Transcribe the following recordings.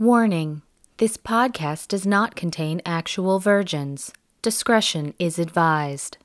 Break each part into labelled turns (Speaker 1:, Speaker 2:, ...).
Speaker 1: Warning this podcast does not contain actual virgins. Discretion is advised.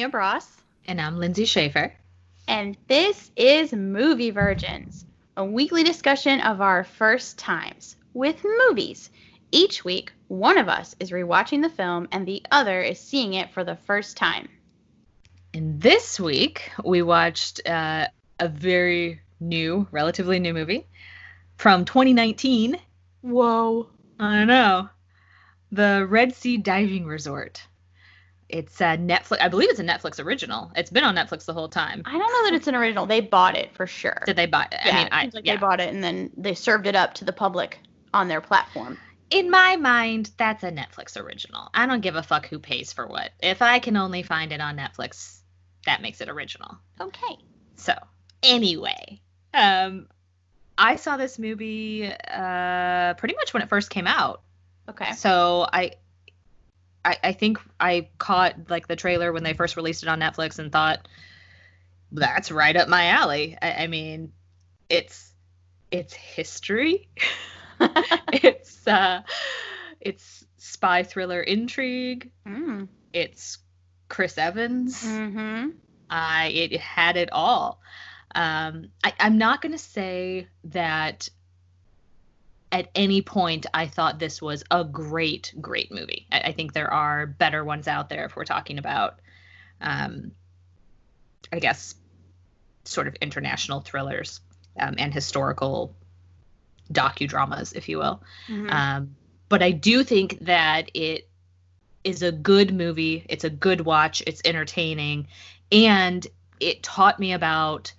Speaker 2: I'm Leah Bross,
Speaker 3: And I'm Lindsay Schaefer.
Speaker 2: and this is Movie Virgins, a weekly discussion of our first times with movies. Each week, one of us is rewatching the film and the other is seeing it for the first time.
Speaker 3: And this week, we watched uh, a very new, relatively new movie from 2019.
Speaker 2: Whoa.
Speaker 3: I don't know. The Red Sea Diving Resort. It's a Netflix, I believe it's a Netflix original. It's been on Netflix the whole time.
Speaker 2: I don't know that it's an original. They bought it for sure.
Speaker 3: Did they buy it?
Speaker 2: yeah,
Speaker 3: I mean, I,
Speaker 2: like
Speaker 3: yeah.
Speaker 2: they bought it and then they served it up to the public on their platform.
Speaker 3: In my mind, that's a Netflix original. I don't give a fuck who pays for what. If I can only find it on Netflix, that makes it original.
Speaker 2: Okay.
Speaker 3: So, anyway, um, I saw this movie uh, pretty much when it first came out.
Speaker 2: Okay.
Speaker 3: So I, I, I think I caught like the trailer when they first released it on Netflix and thought, that's right up my alley. I, I mean, it's it's history. it's uh, it's spy thriller intrigue.
Speaker 2: Mm.
Speaker 3: It's Chris Evans.
Speaker 2: Mm-hmm.
Speaker 3: I it had it all. Um, I, I'm not going to say that at any point I thought this was a great, great movie. I, I think there are better ones out there if we're talking about, um, I guess, sort of international thrillers um, and historical docudramas, if you will.
Speaker 2: Mhm.
Speaker 3: Um, but I do think that it is a good movie. It's a good watch. It's entertaining, and it taught me about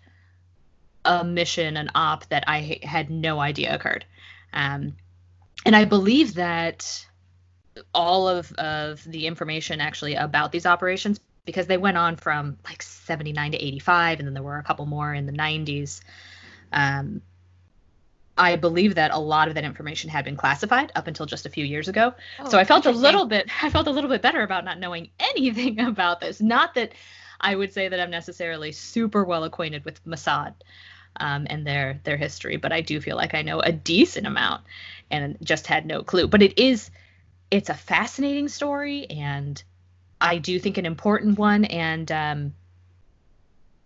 Speaker 3: a mission, an op that I had no idea occurred. Um, and I believe that all of, of the information actually about these operations, because they went on from like 79 to 85, and then there were a couple more in the 90s. Um, I believe that a lot of that information had been classified up until just a few years ago. so I felt a
Speaker 2: Oh,
Speaker 3: little bit I felt a little bit better about not knowing anything about this. Not that I would say that I'm necessarily super well acquainted with Mossad um, and their their history, but I do feel like I know a decent amount and just had no clue. But it is it's a fascinating story and I do think an important one and um,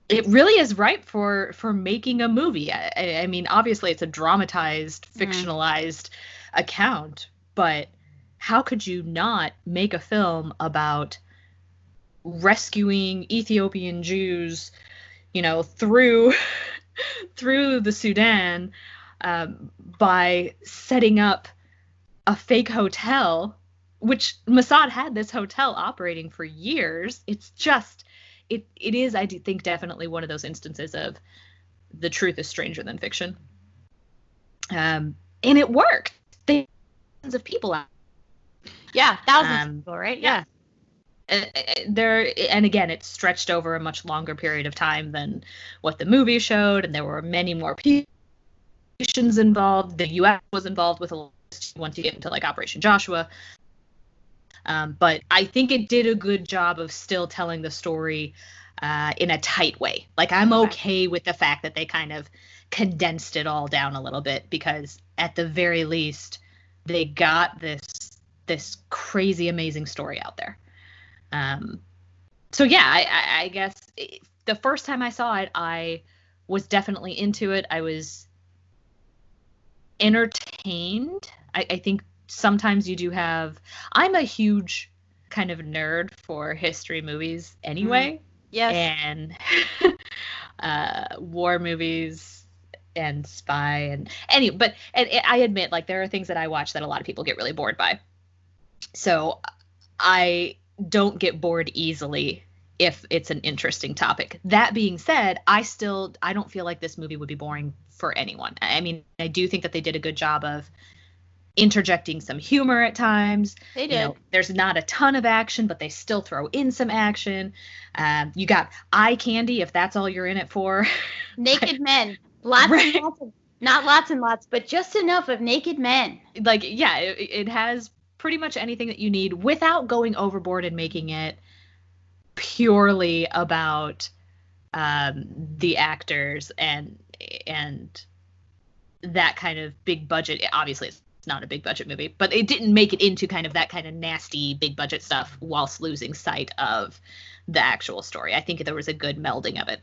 Speaker 3: it really is ripe for for making a movie. I, I- mean, obviously, it's a dramatized,
Speaker 2: Mhm.
Speaker 3: fictionalized account, but how could you not make a film about rescuing Ethiopian Jews, you know, through through the Sudan um, by setting up a fake hotel, which Mossad had this hotel operating for years. It's just it it is I think definitely one of those instances of the truth is stranger than fiction. Um, and it worked. They thousands of people out.
Speaker 2: Yeah, thousands
Speaker 3: Um,
Speaker 2: of people, right?
Speaker 3: yeah.
Speaker 2: Yeah.
Speaker 3: Uh, uh, there and again it's stretched over a much longer period of time than what the movie showed and there were many more nations involved. The us was involved with a lot once you get into like operation joshua. Um, but i think it did a good job of still telling the story uh, in a tight way. Like i'm
Speaker 2: okay
Speaker 3: with the fact that they kind of condensed it all down a little bit because at the very least they got this this crazy amazing story out there um, so yeah, I, I, I guess it, the first time I saw it, I was definitely into it. I was entertained. I, I think sometimes you do have. I'm a huge kind of nerd for history movies anyway,
Speaker 2: Yes.
Speaker 3: and uh, war movies and spy and any. But and I admit, like there are things that I watch that a lot of people get really bored by. So I don't get bored easily if it's an interesting topic. That being said, I still I don't feel like this movie would be boring for anyone. I mean, I do think that they did a good job of interjecting some humor at times.
Speaker 2: They
Speaker 3: You
Speaker 2: did.
Speaker 3: know, there's not a ton of action, but they still throw in some action. Um, you got eye candy if that's all you're in it for.
Speaker 2: naked men. Lots
Speaker 3: Right.
Speaker 2: and lots of not lots and lots, but just enough of naked men.
Speaker 3: like yeah it, it has pretty much anything that you need without going overboard and making it purely about um, the actors and and that kind of big budget. Obviously it's not a big budget movie but it didn't make it into kind of that kind of nasty big budget stuff whilst losing sight of the actual story. I think there was a good melding of it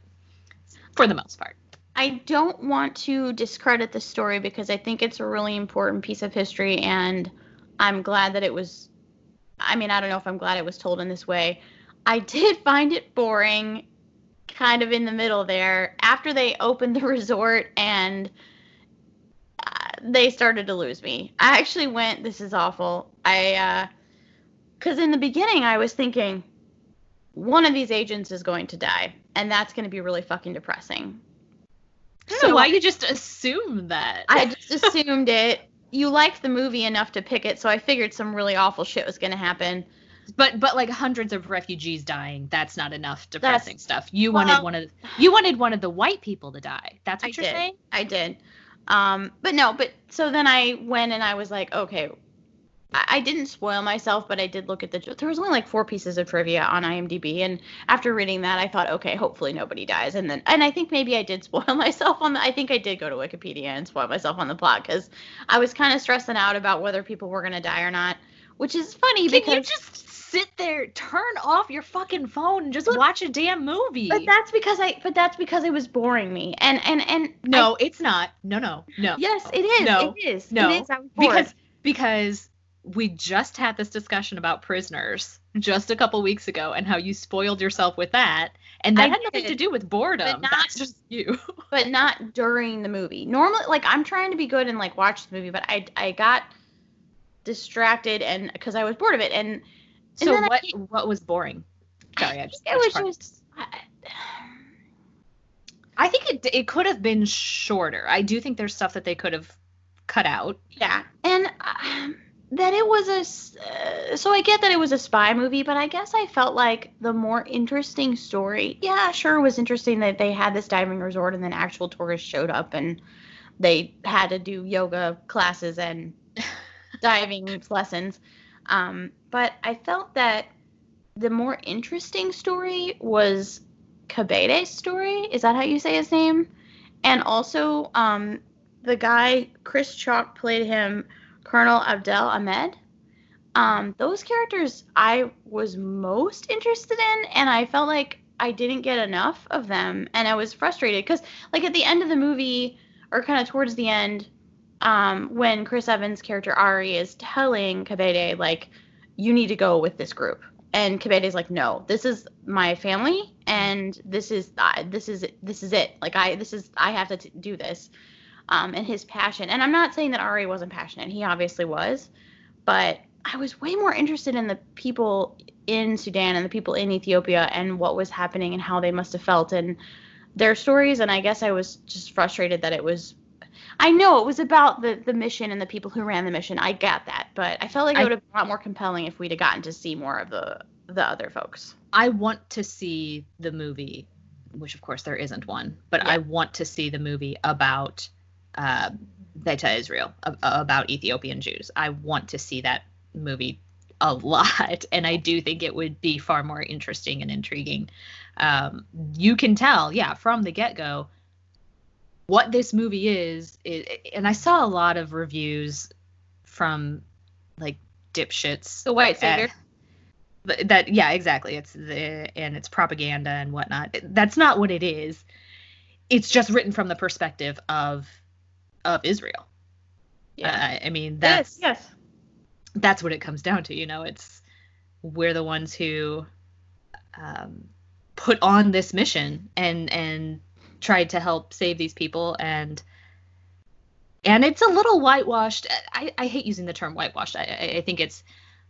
Speaker 3: for the most part.
Speaker 2: I don't want to discredit the story because I think it's a really important piece of history and I'm glad that it was I mean, I don't know if I'm glad it was told in this way. I did find it boring kind of in the middle there after they opened the resort and uh, they started to lose me. I actually went this is awful. I uh cuz in the beginning I was thinking one of these agents is going to die and that's going to be really fucking depressing.
Speaker 3: so why you just assume that
Speaker 2: I just assumed it. You liked the movie enough to pick it, so I figured some really awful shit was going to happen.
Speaker 3: But but like hundreds of refugees dying, that's not enough
Speaker 2: That's-
Speaker 3: depressing stuff. You
Speaker 2: well-
Speaker 3: wanted one of you wanted one of the white people to die. That's what
Speaker 2: I
Speaker 3: you're
Speaker 2: did.
Speaker 3: saying?
Speaker 2: I did. Um, but no, but so then I went and I was like, okay, I, I didn't spoil myself, but I did look at the. There was only like four pieces of trivia on IMDb, and after reading that, I thought, okay, hopefully nobody dies. And then, and I think maybe I did spoil myself on the. I think I did go to Wikipedia and spoil myself on the plot because I was kind of stressing out about whether people were gonna die or not, which is funny
Speaker 3: Can
Speaker 2: because.
Speaker 3: you just sit there, turn off your fucking phone and just
Speaker 2: But-
Speaker 3: watch a damn movie?
Speaker 2: But that's because I. But that's because it was boring me. And and and
Speaker 3: no, it's not. No, no, no.
Speaker 2: Yes, it is.
Speaker 3: No.
Speaker 2: It is.
Speaker 3: No.
Speaker 2: It is. I was bored.
Speaker 3: because because we just had this discussion about prisoners just a couple weeks ago and how you spoiled yourself with that and that
Speaker 2: I
Speaker 3: had nothing to do with boredom
Speaker 2: not-
Speaker 3: that's just you
Speaker 2: but not during the movie. Normally, like I'm trying to be good and like watch the movie, but I I got distracted and because I was bored of it, and
Speaker 3: so
Speaker 2: then I
Speaker 3: what what was boring sorry i
Speaker 2: I
Speaker 3: just
Speaker 2: it was
Speaker 3: part?
Speaker 2: just. I,
Speaker 3: I think it it could have been shorter. I do think there's stuff that they could have cut out.
Speaker 2: yeah, and um, that it was a Uh, so I get that it was a spy movie, but I guess I felt like the more interesting story. Yeah, sure, it was interesting that they had this diving resort and then actual tourists showed up and they had to do yoga classes and diving lessons. Um, but I felt that the more interesting story was Kabede's story. Is that how you say his name? And also, um, the guy Chris Chalk played him, Colonel Abdel Ahmed. Um, those characters I was most interested in, and I felt like I didn't get enough of them, and I was frustrated because, like, at the end of the movie, or kind of towards the end, um, when Chris Evans' character Ari is telling Kabede, like, you need to go with this group. And Kabede's like, no, this is my family, and this is uh, this is this is it. Like I this is I have to t- do this. Um, and his passion. And I'm not saying that Ari wasn't passionate. He obviously was, but I was way more interested in the people in Sudan and the people in Ethiopia and what was happening and how they must have felt and their stories. And I guess I was just frustrated that it was. I know it was about the the mission and the people who ran the mission. I got that, but I felt like it would have been a lot more compelling if we'd have gotten to see more of the the other folks.
Speaker 3: I want to see the movie, which of course there isn't one, but
Speaker 2: Yeah.
Speaker 3: I want to see the movie about uh, Beta Israel, about Ethiopian Jews. I want to see that movie a lot, and I do think it would be far more interesting and intriguing. Um, you can tell, yeah, from the get go, what this movie is, is. And I saw a lot of reviews from like dipshits
Speaker 2: The white savior.
Speaker 3: that yeah exactly it's the and it's propaganda and whatnot that's not what it is it's just written from the perspective of of israel
Speaker 2: yeah.
Speaker 3: uh, i mean that's
Speaker 2: yes. Yes.
Speaker 3: that's what it comes down to you know it's we're the ones who um, put on this mission and and tried to help save these people and and it's a little whitewashed i i hate using the term whitewashed i i think it's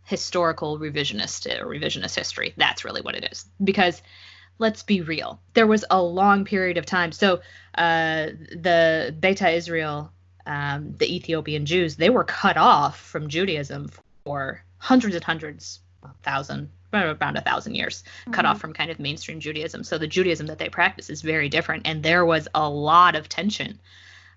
Speaker 3: historical revisionist or revisionist history. That's really what it is. Because let's be real, there was a long period of time. So uh, the Beta Israel, um, the Ethiopian Jews, they were cut off from Judaism for hundreds and hundreds, thousand, around a thousand years, cut off from kind of mainstream Judaism. So the Judaism that they practice is very different, and there was a lot of tension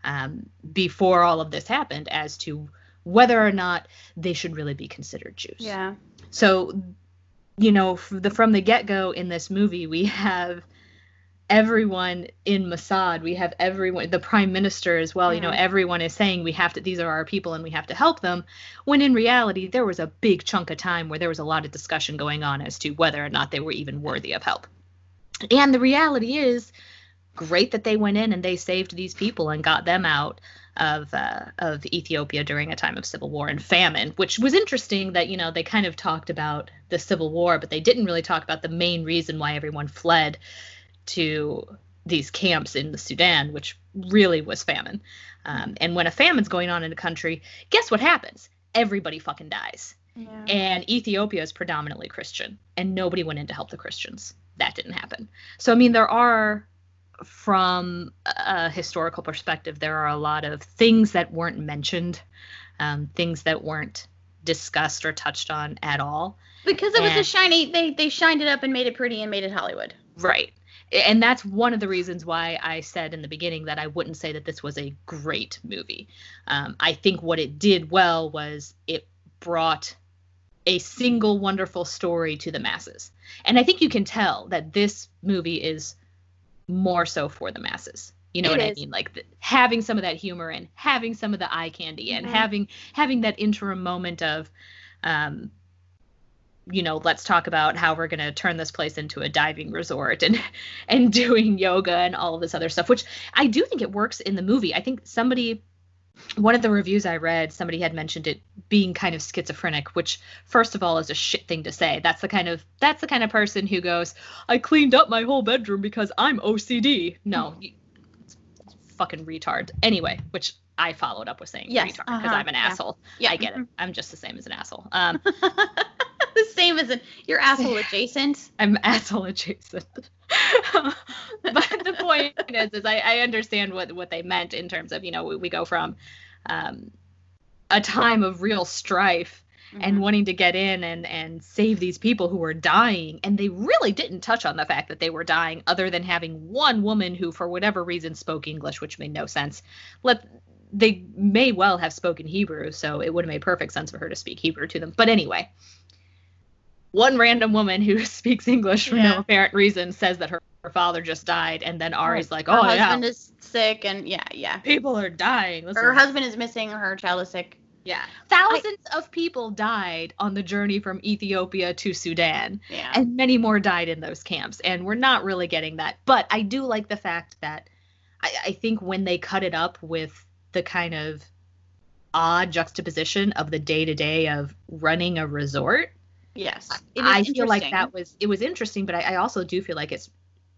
Speaker 3: um, before all of this happened as to whether or not they should really be considered Jews.
Speaker 2: Yeah.
Speaker 3: So, you know, from the, from the get go in this movie, we have everyone in Mossad. We have everyone, the prime minister as well. You know, everyone is saying we have to, these are our people and we have to help them. When in reality, there was a big chunk of time where there was a lot of discussion going on as to whether or not they were even worthy of help. And the reality is, great that they went in and they saved these people and got them out of uh, of Ethiopia during a time of civil war and famine, which was interesting that you know they kind of talked about the civil war, but they didn't really talk about the main reason why everyone fled to these camps in the Sudan, which really was famine. Um, and when a famine's going on in a country, guess what happens? Everybody fucking dies.
Speaker 2: Yeah.
Speaker 3: And Ethiopia is predominantly Christian, and nobody went in to help the Christians. That didn't happen. So, I mean, there are, from a historical perspective, there are a lot of things that weren't mentioned, um, things that weren't discussed or touched on at all.
Speaker 2: because it was a shiny, they they shined it up and made it pretty and made it Hollywood.
Speaker 3: Right. And that's one of the reasons why I said in the beginning that I wouldn't say that this was a great movie. Um, I think what it did well was it brought a single wonderful story to the masses. And I think you can tell that this movie is more so for the masses. You know
Speaker 2: It
Speaker 3: what I mean? Like the, having some of that humor and having some of the eye candy and
Speaker 2: Mhm.
Speaker 3: having having that interim moment of um you know, let's talk about how we're going to turn this place into a diving resort and and doing yoga and all of this other stuff, which I do think it works in the movie. I think somebody one of the reviews I read, somebody had mentioned it being kind of schizophrenic, which first of all is a shit thing to say. That's the kind of that's the kind of person who goes, "I cleaned up my whole bedroom because I'm OCD." No, you, it's fucking retard. Anyway, which I followed up with saying
Speaker 2: Yes,
Speaker 3: retard because
Speaker 2: uh-huh,
Speaker 3: I'm an
Speaker 2: yeah.
Speaker 3: asshole.
Speaker 2: Yeah,
Speaker 3: I get it. I'm just the same as an asshole. Um,
Speaker 2: the same as in you're asshole adjacent.
Speaker 3: I'm asshole adjacent. but the point is, is I, I understand what, what they meant in terms of, you know, we, we go from um, a time of real strife and
Speaker 2: Mhm.
Speaker 3: wanting to get in and, and save these people who were dying. And they really didn't touch on the fact that they were dying, other than having one woman who, for whatever reason, spoke English, which made no sense. Let they may well have spoken Hebrew, so it would have made perfect sense for her to speak Hebrew to them. But anyway, one random woman who speaks English for
Speaker 2: Yeah.
Speaker 3: no apparent reason says that her, her father just died, and then Ari's like,
Speaker 2: her
Speaker 3: "Oh yeah,
Speaker 2: husband is sick and yeah, yeah.
Speaker 3: people are dying." Listen,
Speaker 2: Her husband is missing. Her child is sick.
Speaker 3: yeah, thousands of people died on the journey from Ethiopia to Sudan,
Speaker 2: Yeah.
Speaker 3: and many more died in those camps, and we're not really getting that. But I do like the fact that I, I think when they cut it up with the kind of odd juxtaposition of the day to day of running a resort
Speaker 2: yes.
Speaker 3: I feel like that was it was interesting, but I, I also do feel like it's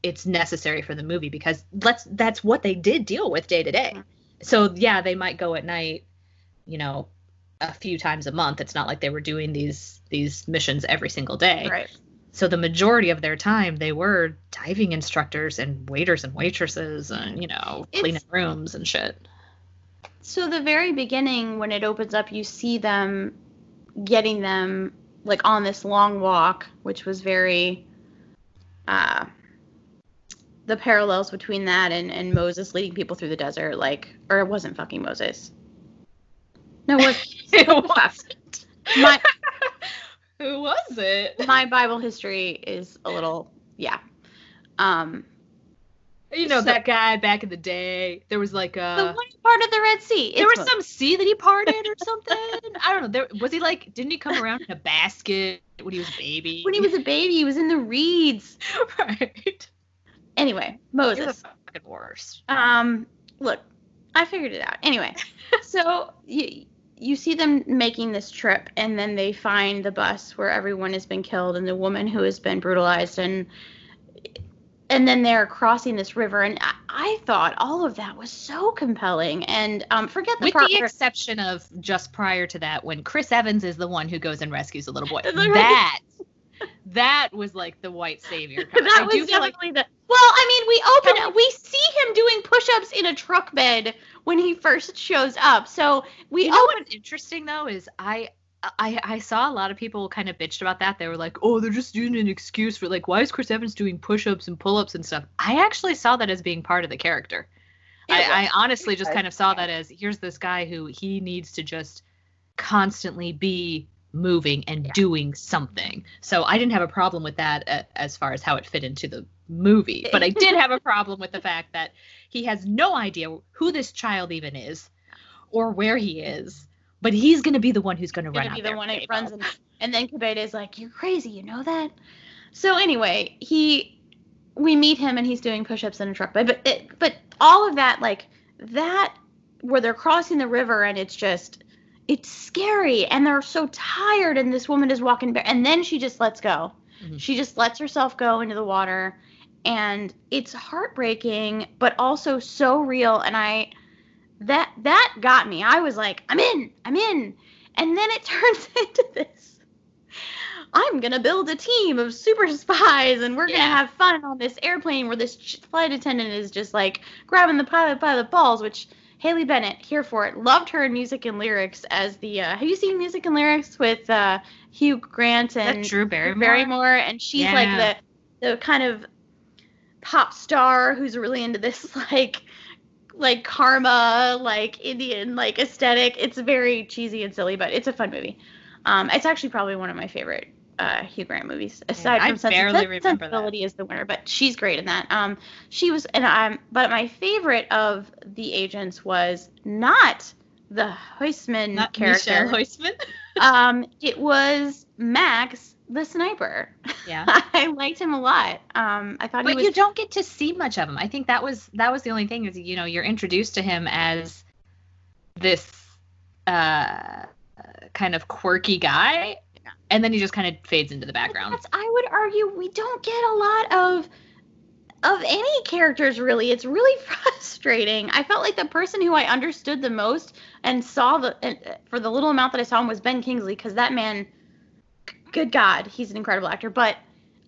Speaker 3: it's necessary for the movie because let's that's what they did deal with day to day.
Speaker 2: Mhm.
Speaker 3: So yeah, they might go at night, you know, a few times a month. It's not like they were doing these these missions every single day.
Speaker 2: Right.
Speaker 3: So the majority of their time they were diving instructors and waiters and waitresses and you know
Speaker 2: It's-
Speaker 3: cleaning rooms and shit.
Speaker 2: So the very beginning, when it opens up, you see them getting them like on this long walk, which was very uh the parallels between that and, and Moses leading people through the desert, like or it wasn't fucking Moses. No, it was
Speaker 3: It
Speaker 2: what the fuck?
Speaker 3: wasn't.
Speaker 2: my
Speaker 3: Who was it?
Speaker 2: my Bible history is a little yeah. Um
Speaker 3: You know
Speaker 2: So-
Speaker 3: that guy back in the day. There was like a
Speaker 2: the one part of the Red Sea.
Speaker 3: there was
Speaker 2: Mo-
Speaker 3: some sea that he parted or something. I don't know. There was he like didn't he come around in a basket when he was a baby?
Speaker 2: when he was a baby, he was in the reeds.
Speaker 3: right.
Speaker 2: Anyway,
Speaker 3: You're the
Speaker 2: Moses.
Speaker 3: fucking worst.
Speaker 2: Um, look, I figured it out. Anyway, so you you see them making this trip, and then they find the bus where everyone has been killed, and the woman who has been brutalized, and and then they're crossing this river, and I, I thought all of that was so compelling. And um, forget the
Speaker 3: With
Speaker 2: part
Speaker 3: the
Speaker 2: where
Speaker 3: exception of just prior to that, when Chris Evans is the one who goes and rescues the little boy. That that was like the white savior.
Speaker 2: that
Speaker 3: I
Speaker 2: was
Speaker 3: do feel like
Speaker 2: definitely the. Well, I mean, we open, we see him doing push-ups in a truck bed when he first shows up. So we
Speaker 3: you know
Speaker 2: open.
Speaker 3: what's interesting though is I I I saw a lot of people kind of bitched about that. They were like, "Oh, they're just using an excuse for like, why is Chris Evans doing push-ups and pull-ups and stuff?" I actually saw that as being part of the character. I, I honestly just kind of saw that as here's this guy who he needs to just constantly be moving and
Speaker 2: Yeah.
Speaker 3: doing something. So I didn't have a problem with that uh, as far as how it fit into the movie, but I did have a problem with the fact that he has no idea who this child even is or where he is. But he's gonna be the one who's gonna run
Speaker 2: gonna
Speaker 3: out
Speaker 2: be the one
Speaker 3: and
Speaker 2: that runs and, and then Kabede is like, "You're crazy, you know that." So anyway, he we meet him and he's doing push-ups in a truck bed, but it, but all of that like that where they're crossing the river and it's just it's scary and they're so tired and this woman is walking bare and then she just lets go.
Speaker 3: Mhm.
Speaker 2: She just lets herself go into the water and it's heartbreaking but also so real and I that that got me. I was like, I'm in. I'm in. And then it turns into this. I'm gonna build a team of super spies, and we're gonna have fun on this airplane where this flight attendant is just like grabbing the pilot by the balls. Which Haley Bennett here for it. Loved her in music and lyrics as the. Uh, have you seen music and lyrics with uh, Hugh Grant and
Speaker 3: Drew Barrymore?
Speaker 2: Barrymore? And she's like the the kind of pop star who's really into this like like karma like indian like aesthetic. It's very cheesy and silly but it's a fun movie. Um it's actually probably one of my favorite uh hugh grant movies aside
Speaker 3: I
Speaker 2: from Sense-
Speaker 3: barely
Speaker 2: Sense-
Speaker 3: remember
Speaker 2: sensibility is the winner but she's great in that. Um she was and i'm but my favorite of the agents was not the Huisman
Speaker 3: Not
Speaker 2: character.
Speaker 3: Michelle Huisman.
Speaker 2: um it was max the sniper
Speaker 3: yeah.
Speaker 2: i liked him a lot um i thought he
Speaker 3: but
Speaker 2: was
Speaker 3: you don't get to see much of him. I think that was that was the only thing is you know you're introduced to him as this uh kind of quirky guy,
Speaker 2: Yeah.
Speaker 3: and then he just kind of fades into the background.
Speaker 2: That's, I would argue we don't get a lot of of any characters really. It's really frustrating. I felt like the person who I understood the most and saw the and, uh, for the little amount that I saw him was Ben Kingsley because that man, good God, he's an incredible actor. But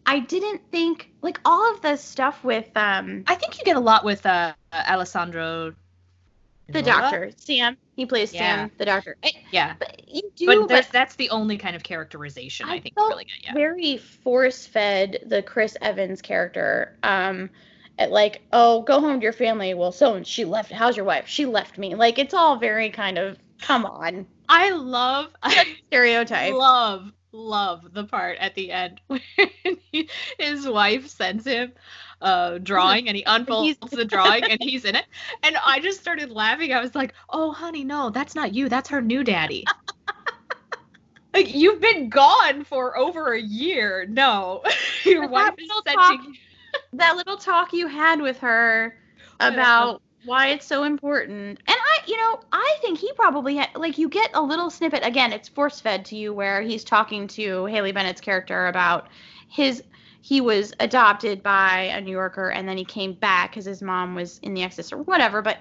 Speaker 2: I didn't think like all of the stuff with um
Speaker 3: I think you get a lot with uh, Alessandro.
Speaker 2: the doctor Sam. He plays
Speaker 3: Yeah.
Speaker 2: Sam, the doctor. I,
Speaker 3: Yeah,
Speaker 2: but you do,
Speaker 3: but
Speaker 2: but
Speaker 3: that's the only kind of characterization I,
Speaker 2: I
Speaker 3: think really get. Yeah.
Speaker 2: very force fed the Chris Evans character. Um, at like, oh, go home to your family. Well, so and she left. How's your wife? She left me. Like, it's all very kind of come on
Speaker 3: I love. I
Speaker 2: stereotype.
Speaker 3: love love the part at the end when he, his wife sends him a drawing and he unfolds the drawing and he's in it. And i just started laughing. I was like oh honey no that's not you. That's her new daddy. Like you've been gone for over a year. No. Your
Speaker 2: But
Speaker 3: wife
Speaker 2: that
Speaker 3: is sending
Speaker 2: that little talk you had with her about why it's so important. And You know, I think he probably had, like, you get a little snippet. Again, it's force fed to you where he's talking to Haley Bennett's character about his, he was adopted by a New Yorker and then he came back because his mom was in the Exodus or whatever. But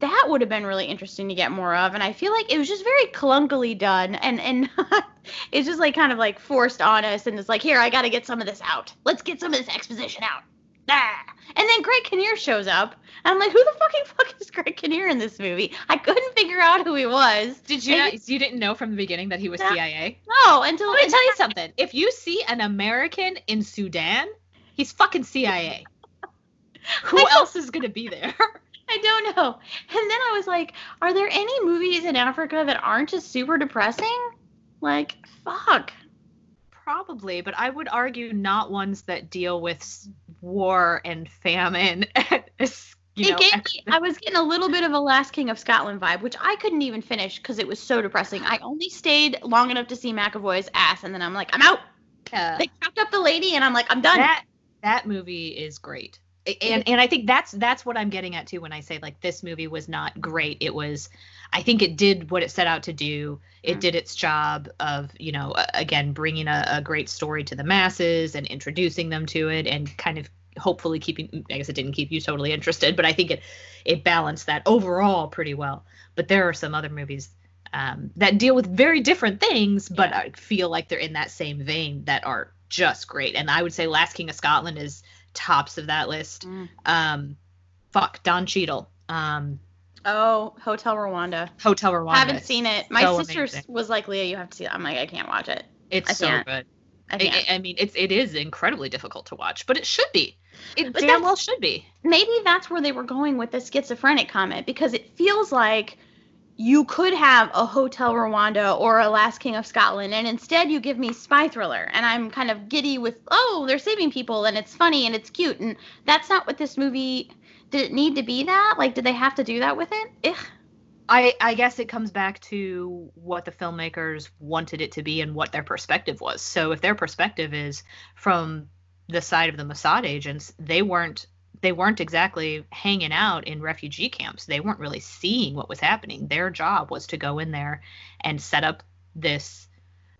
Speaker 2: that would have been really interesting to get more of. And I feel like it was just very clunkily done. And, and it's just like kind of like forced on us. And it's like, here, I got to get some of this out. Let's get some of this exposition out. Ah. And then Greg Kinnear shows up. And I'm like, who the fucking fuck is Greg Kinnear in this movie? I couldn't figure out who he was.
Speaker 3: did you not, you didn't know from the beginning that he was
Speaker 2: No.
Speaker 3: cia
Speaker 2: No, until
Speaker 3: let me tell you something if you see an american in sudan he's fucking cia who else is gonna be there
Speaker 2: I don't know. And then I was like, are there any movies in Africa that aren't just super depressing? Like, fuck.
Speaker 3: Probably, but I would argue not ones that deal with war and famine. And, you know,
Speaker 2: it gave me, I was getting a little bit of a Last King of Scotland vibe, which I couldn't even finish because it was so depressing. I only stayed long enough to see McAvoy's ass, and then I'm like, I'm out.
Speaker 3: uh,
Speaker 2: They chopped up the lady, and I'm like, I'm done.
Speaker 3: that that movie is great. And and I think that's that's what I'm getting at too when I say like this movie was not great. It was I think it did what it set out to do. It
Speaker 2: Mhm.
Speaker 3: did its job of, you know, again bringing a, a great story to the masses and introducing them to it and kind of hopefully keeping I guess it didn't keep you totally interested, but I think it it balanced that overall pretty well. But there are some other movies um, that deal with very different things, but
Speaker 2: Yeah.
Speaker 3: I feel like they're in that same vein that are just great. And I would say Last King of Scotland is tops of that list.
Speaker 2: Mm.
Speaker 3: Um, fuck Don Cheadle. Um,
Speaker 2: Oh, Hotel Rwanda.
Speaker 3: Hotel Rwanda.
Speaker 2: I haven't seen it. My
Speaker 3: so
Speaker 2: sister
Speaker 3: amazing.
Speaker 2: was like, Leah, you have to see it. I'm like, I can't watch it.
Speaker 3: It's
Speaker 2: I
Speaker 3: so
Speaker 2: can't.
Speaker 3: good.
Speaker 2: I-
Speaker 3: I mean, it's it is incredibly difficult to watch, but it should be. It
Speaker 2: But
Speaker 3: damn well should be.
Speaker 2: maybe that's where they were going with the schizophrenic comment because it feels like you could have a Hotel Rwanda or a Last King of Scotland, and instead you give me spy thriller, and I'm kind of giddy with, oh, they're saving people, and it's funny and it's cute, and that's not what this movie. Did it need to be that? Like, did they have to do that with it? Ugh.
Speaker 3: I I guess it comes back to what the filmmakers wanted it to be and what their perspective was. So if their perspective is from the side of the Mossad agents, they weren't they weren't exactly hanging out in refugee camps. They weren't really seeing what was happening. Their job was to go in there and set up this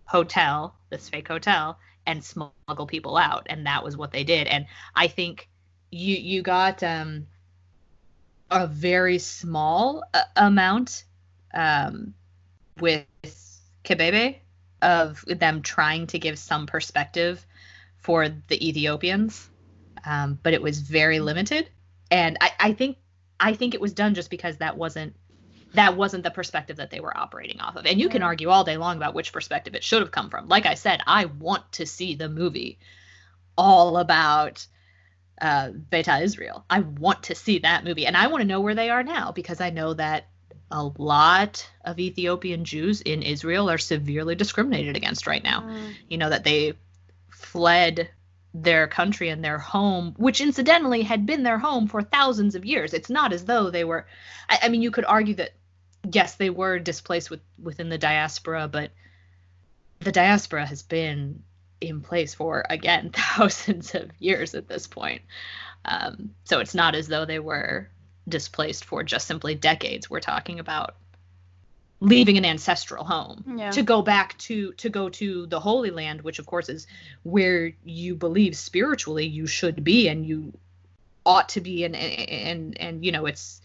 Speaker 3: hotel, this fake hotel, and smuggle people out. And that was what they did. And I think you you got um a very small uh, amount um, with Kabede of them trying to give some perspective for the Ethiopians, um, but it was very limited. And I, I think I think it was done just because that wasn't that wasn't the perspective that they were operating off of. And you can argue all day long about which perspective it should have come from. Like I said, I want to see the movie all about uh, Beta Israel. I want to see that movie, and I want to know where they are now because I know that a lot of Ethiopian Jews in Israel are severely discriminated against right now. You know that they fled their country and their home, which incidentally had been their home for thousands of years. It's not as though they were. I, I mean, you could argue that yes, they were displaced with, within the diaspora, but the diaspora has been in place for again thousands of years at this point. Um, so it's not as though they were displaced for just simply decades. We're talking about leaving an ancestral home
Speaker 2: Yeah.
Speaker 3: to go back to to go to the Holy Land, which of course is where you believe spiritually you should be and you ought to be, and and and you know it's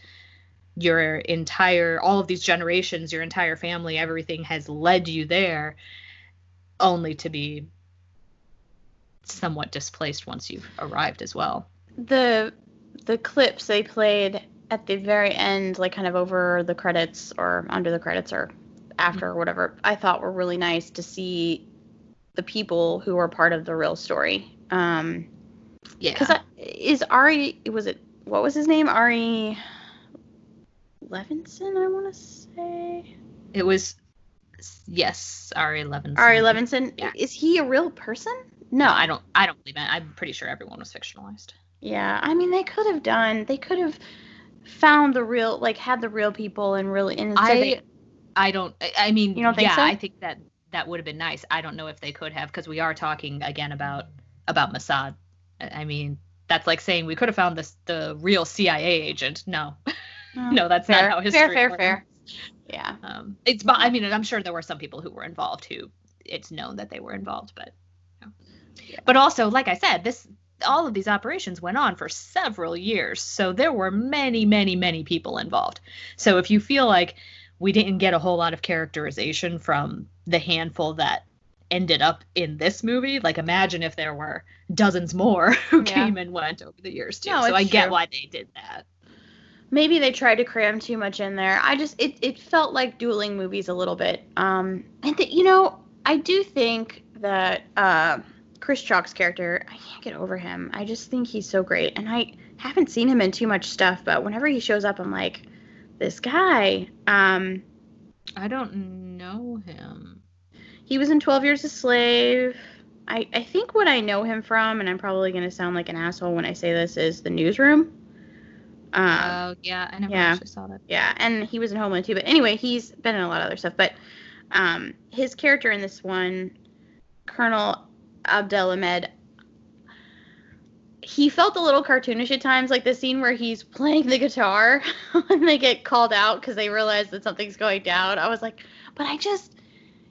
Speaker 3: your entire all of these generations, your entire family, everything has led you there, only to be somewhat displaced once you've arrived as well.
Speaker 2: the the clips they played at the very end, like kind of over the credits or under the credits or after or whatever, I thought were really nice to see the people who were part of the real story. Um,
Speaker 3: Yeah.
Speaker 2: because is Ari was it what was his name Ari Levinson I want to say
Speaker 3: it was yes, Ari Levinson.
Speaker 2: Ari Levinson
Speaker 3: Yeah.
Speaker 2: is he a real person?
Speaker 3: No, I don't. I don't believe it. I'm pretty sure everyone was fictionalized.
Speaker 2: Yeah, I mean they could have done. They could have found the real, like had the real people and really. And instead
Speaker 3: I,
Speaker 2: they,
Speaker 3: I don't. I- mean,
Speaker 2: You don't think
Speaker 3: yeah,
Speaker 2: so?
Speaker 3: I think that that would have been nice. I don't know if they could have because we are talking again about about Mossad. I mean, that's like saying we could have found this the real CIA agent. No, no, that's
Speaker 2: fair,
Speaker 3: not how history
Speaker 2: fair, fair,
Speaker 3: works.
Speaker 2: fair. Yeah,
Speaker 3: Um, it's. but I mean, I'm sure there were some people who were involved who it's known that they were involved, but. you know.
Speaker 2: Yeah.
Speaker 3: But also, like I said, this all of these operations went on for several years, so there were many, many, many people involved. So if you feel like we didn't get a whole lot of characterization from the handful that ended up in this movie, like imagine if there were dozens more who
Speaker 2: Yeah.
Speaker 3: came and went over the years too.
Speaker 2: No,
Speaker 3: so I
Speaker 2: it's
Speaker 3: get why they did that.
Speaker 2: maybe they tried to cram too much in there. I just it it felt like dueling movies a little bit. Um, and th- you know I do think that uh, Chris Chalk's character, I can't get over him. I just think he's so great, and I haven't seen him in too much stuff, but whenever he shows up, I'm like, this guy. Um,
Speaker 3: I don't know him.
Speaker 2: He was in 12 Years a Slave. I, I think what I know him from, and I'm probably going to sound like an asshole when I say this, is The Newsroom. Um,
Speaker 3: Oh yeah, I never
Speaker 2: yeah.
Speaker 3: actually saw that.
Speaker 2: yeah, and he was in Homeland too. But anyway, he's been in a lot of other stuff. But um, his character in this one, Colonel Abdel Ahmed, he felt a little cartoonish at times, like the scene where he's playing the guitar when they get called out because they realize that something's going down. I was like, but I just,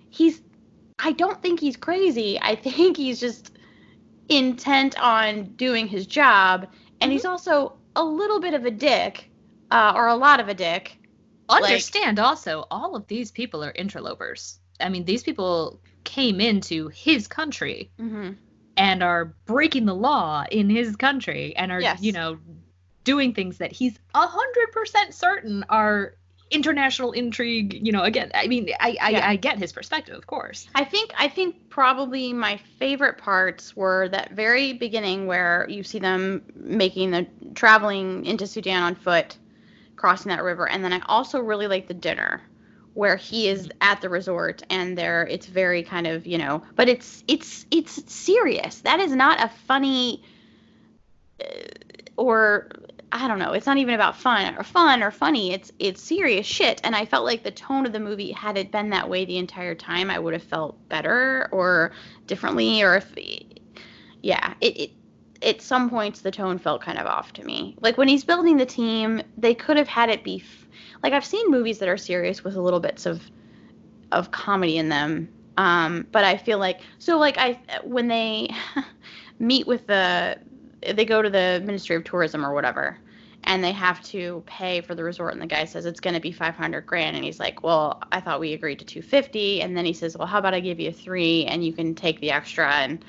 Speaker 2: he's, I don't think he's crazy. I think he's just intent on doing his job, and he's also a little bit of a dick, uh, or a lot of a dick. Like-
Speaker 3: Understand also, all of these people are interlopers. I mean, these people came into his country
Speaker 2: Mm-hmm.
Speaker 3: and are breaking the law in his country and are,
Speaker 2: Yes.
Speaker 3: you know, doing things that he's a hundred percent certain are international intrigue. You know, again, I mean, I I,
Speaker 2: Yeah.
Speaker 3: I get his perspective, of course.
Speaker 2: I think I think probably my favorite parts were that very beginning where you see them making the traveling into Sudan on foot, crossing that river, and then I also really like the dinner where he is at the resort and there it's very kind of you know but it's it's it's serious that is not a funny uh, or I don't know. It's not even about fun or fun or funny. It's it's serious shit. And I felt like the tone of the movie had it been that way the entire time, I would have felt better or differently. Or if, yeah, it, it at some points the tone felt kind of off to me. Like when he's building the team, they could have had it be like I've seen movies that are serious with a little bits of of comedy in them. Um, but I feel like so like I when they meet with the they go to the Ministry of Tourism or whatever, and they have to pay for the resort, and the guy says it's going to be 500 grand, and he's like, well, I thought we agreed to 250, and then he says, well, how about I give you three, and you can take the extra, and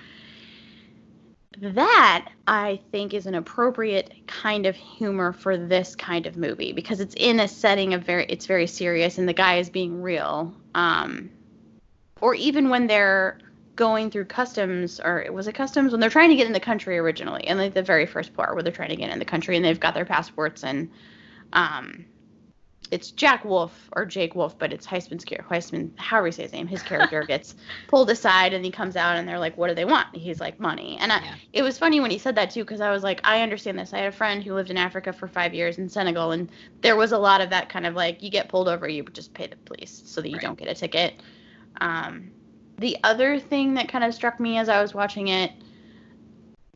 Speaker 2: that I think is an appropriate kind of humor for this kind of movie because it's in a setting of very it's very serious and the guy is being real um or even when they're going through customs or was it customs? When they're trying to get in the country originally and like the very first part where they're trying to get in the country and they've got their passports and um it's Jack Wolf or Jake Wolf, but it's Heisman's character. Heisman, however you say his name, his character gets pulled aside and he comes out and they're like, "What do they want?" He's like, "Money." And I,
Speaker 3: Yeah.
Speaker 2: it was funny when he said that too, because I was like, I understand this. I had a friend who lived in Africa for five years in Senegal, and there was a lot of that kind of like, you get pulled over, you just pay the police so that you
Speaker 3: Right.
Speaker 2: don't get a ticket. Um, the other thing that kind of struck me as I was watching it,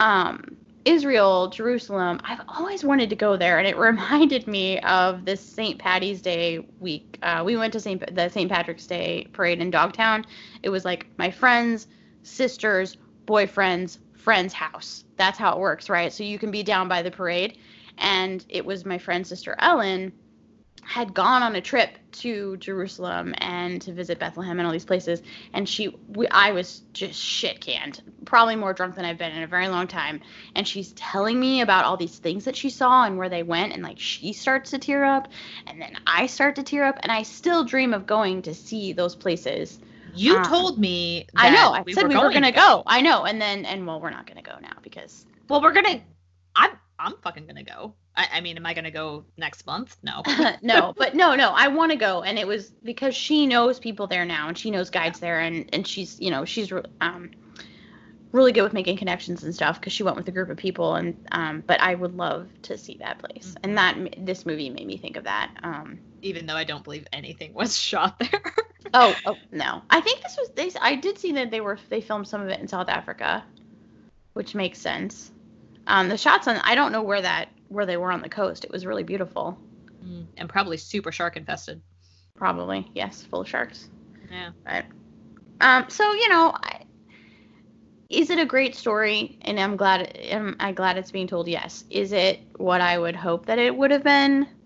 Speaker 2: um, Israel, Jerusalem, I've always wanted to go there, and it reminded me of this St. Patty's Day week. Uh, we went to St. the St. Patrick's Day parade in Dogtown. It was like my friends, sisters, boyfriends, friend's house. That's how it works, right? So you can be down by the parade, and it was my friend's sister Ellen had gone on a trip to Jerusalem and to visit Bethlehem and all these places, and she, we, I was just shit canned, probably more drunk than I've been in a very long time, and she's telling me about all these things that she saw and where they went, and like she starts to tear up, and then I start to tear up, and I still dream of going to see those places.
Speaker 3: You
Speaker 2: Um,
Speaker 3: told me.
Speaker 2: I know, I
Speaker 3: we
Speaker 2: said
Speaker 3: were
Speaker 2: we were
Speaker 3: going
Speaker 2: gonna
Speaker 3: to.
Speaker 2: go. I know, and then and well, we're not gonna go now because
Speaker 3: Well, we're gonna. I'm I'm fucking gonna go. I, I mean, am I gonna go next month? No.
Speaker 2: no, but no, no, I want to go, and it was because she knows people there now, and she knows guides there, and and she's you know she's um really good with making connections and stuff because she went with a group of people, and um but I would love to see that place, and that this movie made me think of that. Um
Speaker 3: Even though I don't believe anything was shot there.
Speaker 2: oh oh no, I think this was they I did see that they were they filmed some of it in South Africa, which makes sense. Um the shots on I don't know where that where they were on the coast. It was really beautiful.
Speaker 3: Mm, and probably super shark infested.
Speaker 2: Probably yes, full of sharks.
Speaker 3: Yeah.
Speaker 2: Right. Um, so you know, I, is it a great story? And I'm glad. Am I glad it's being told? Yes. Is it what I would hope that it would have been?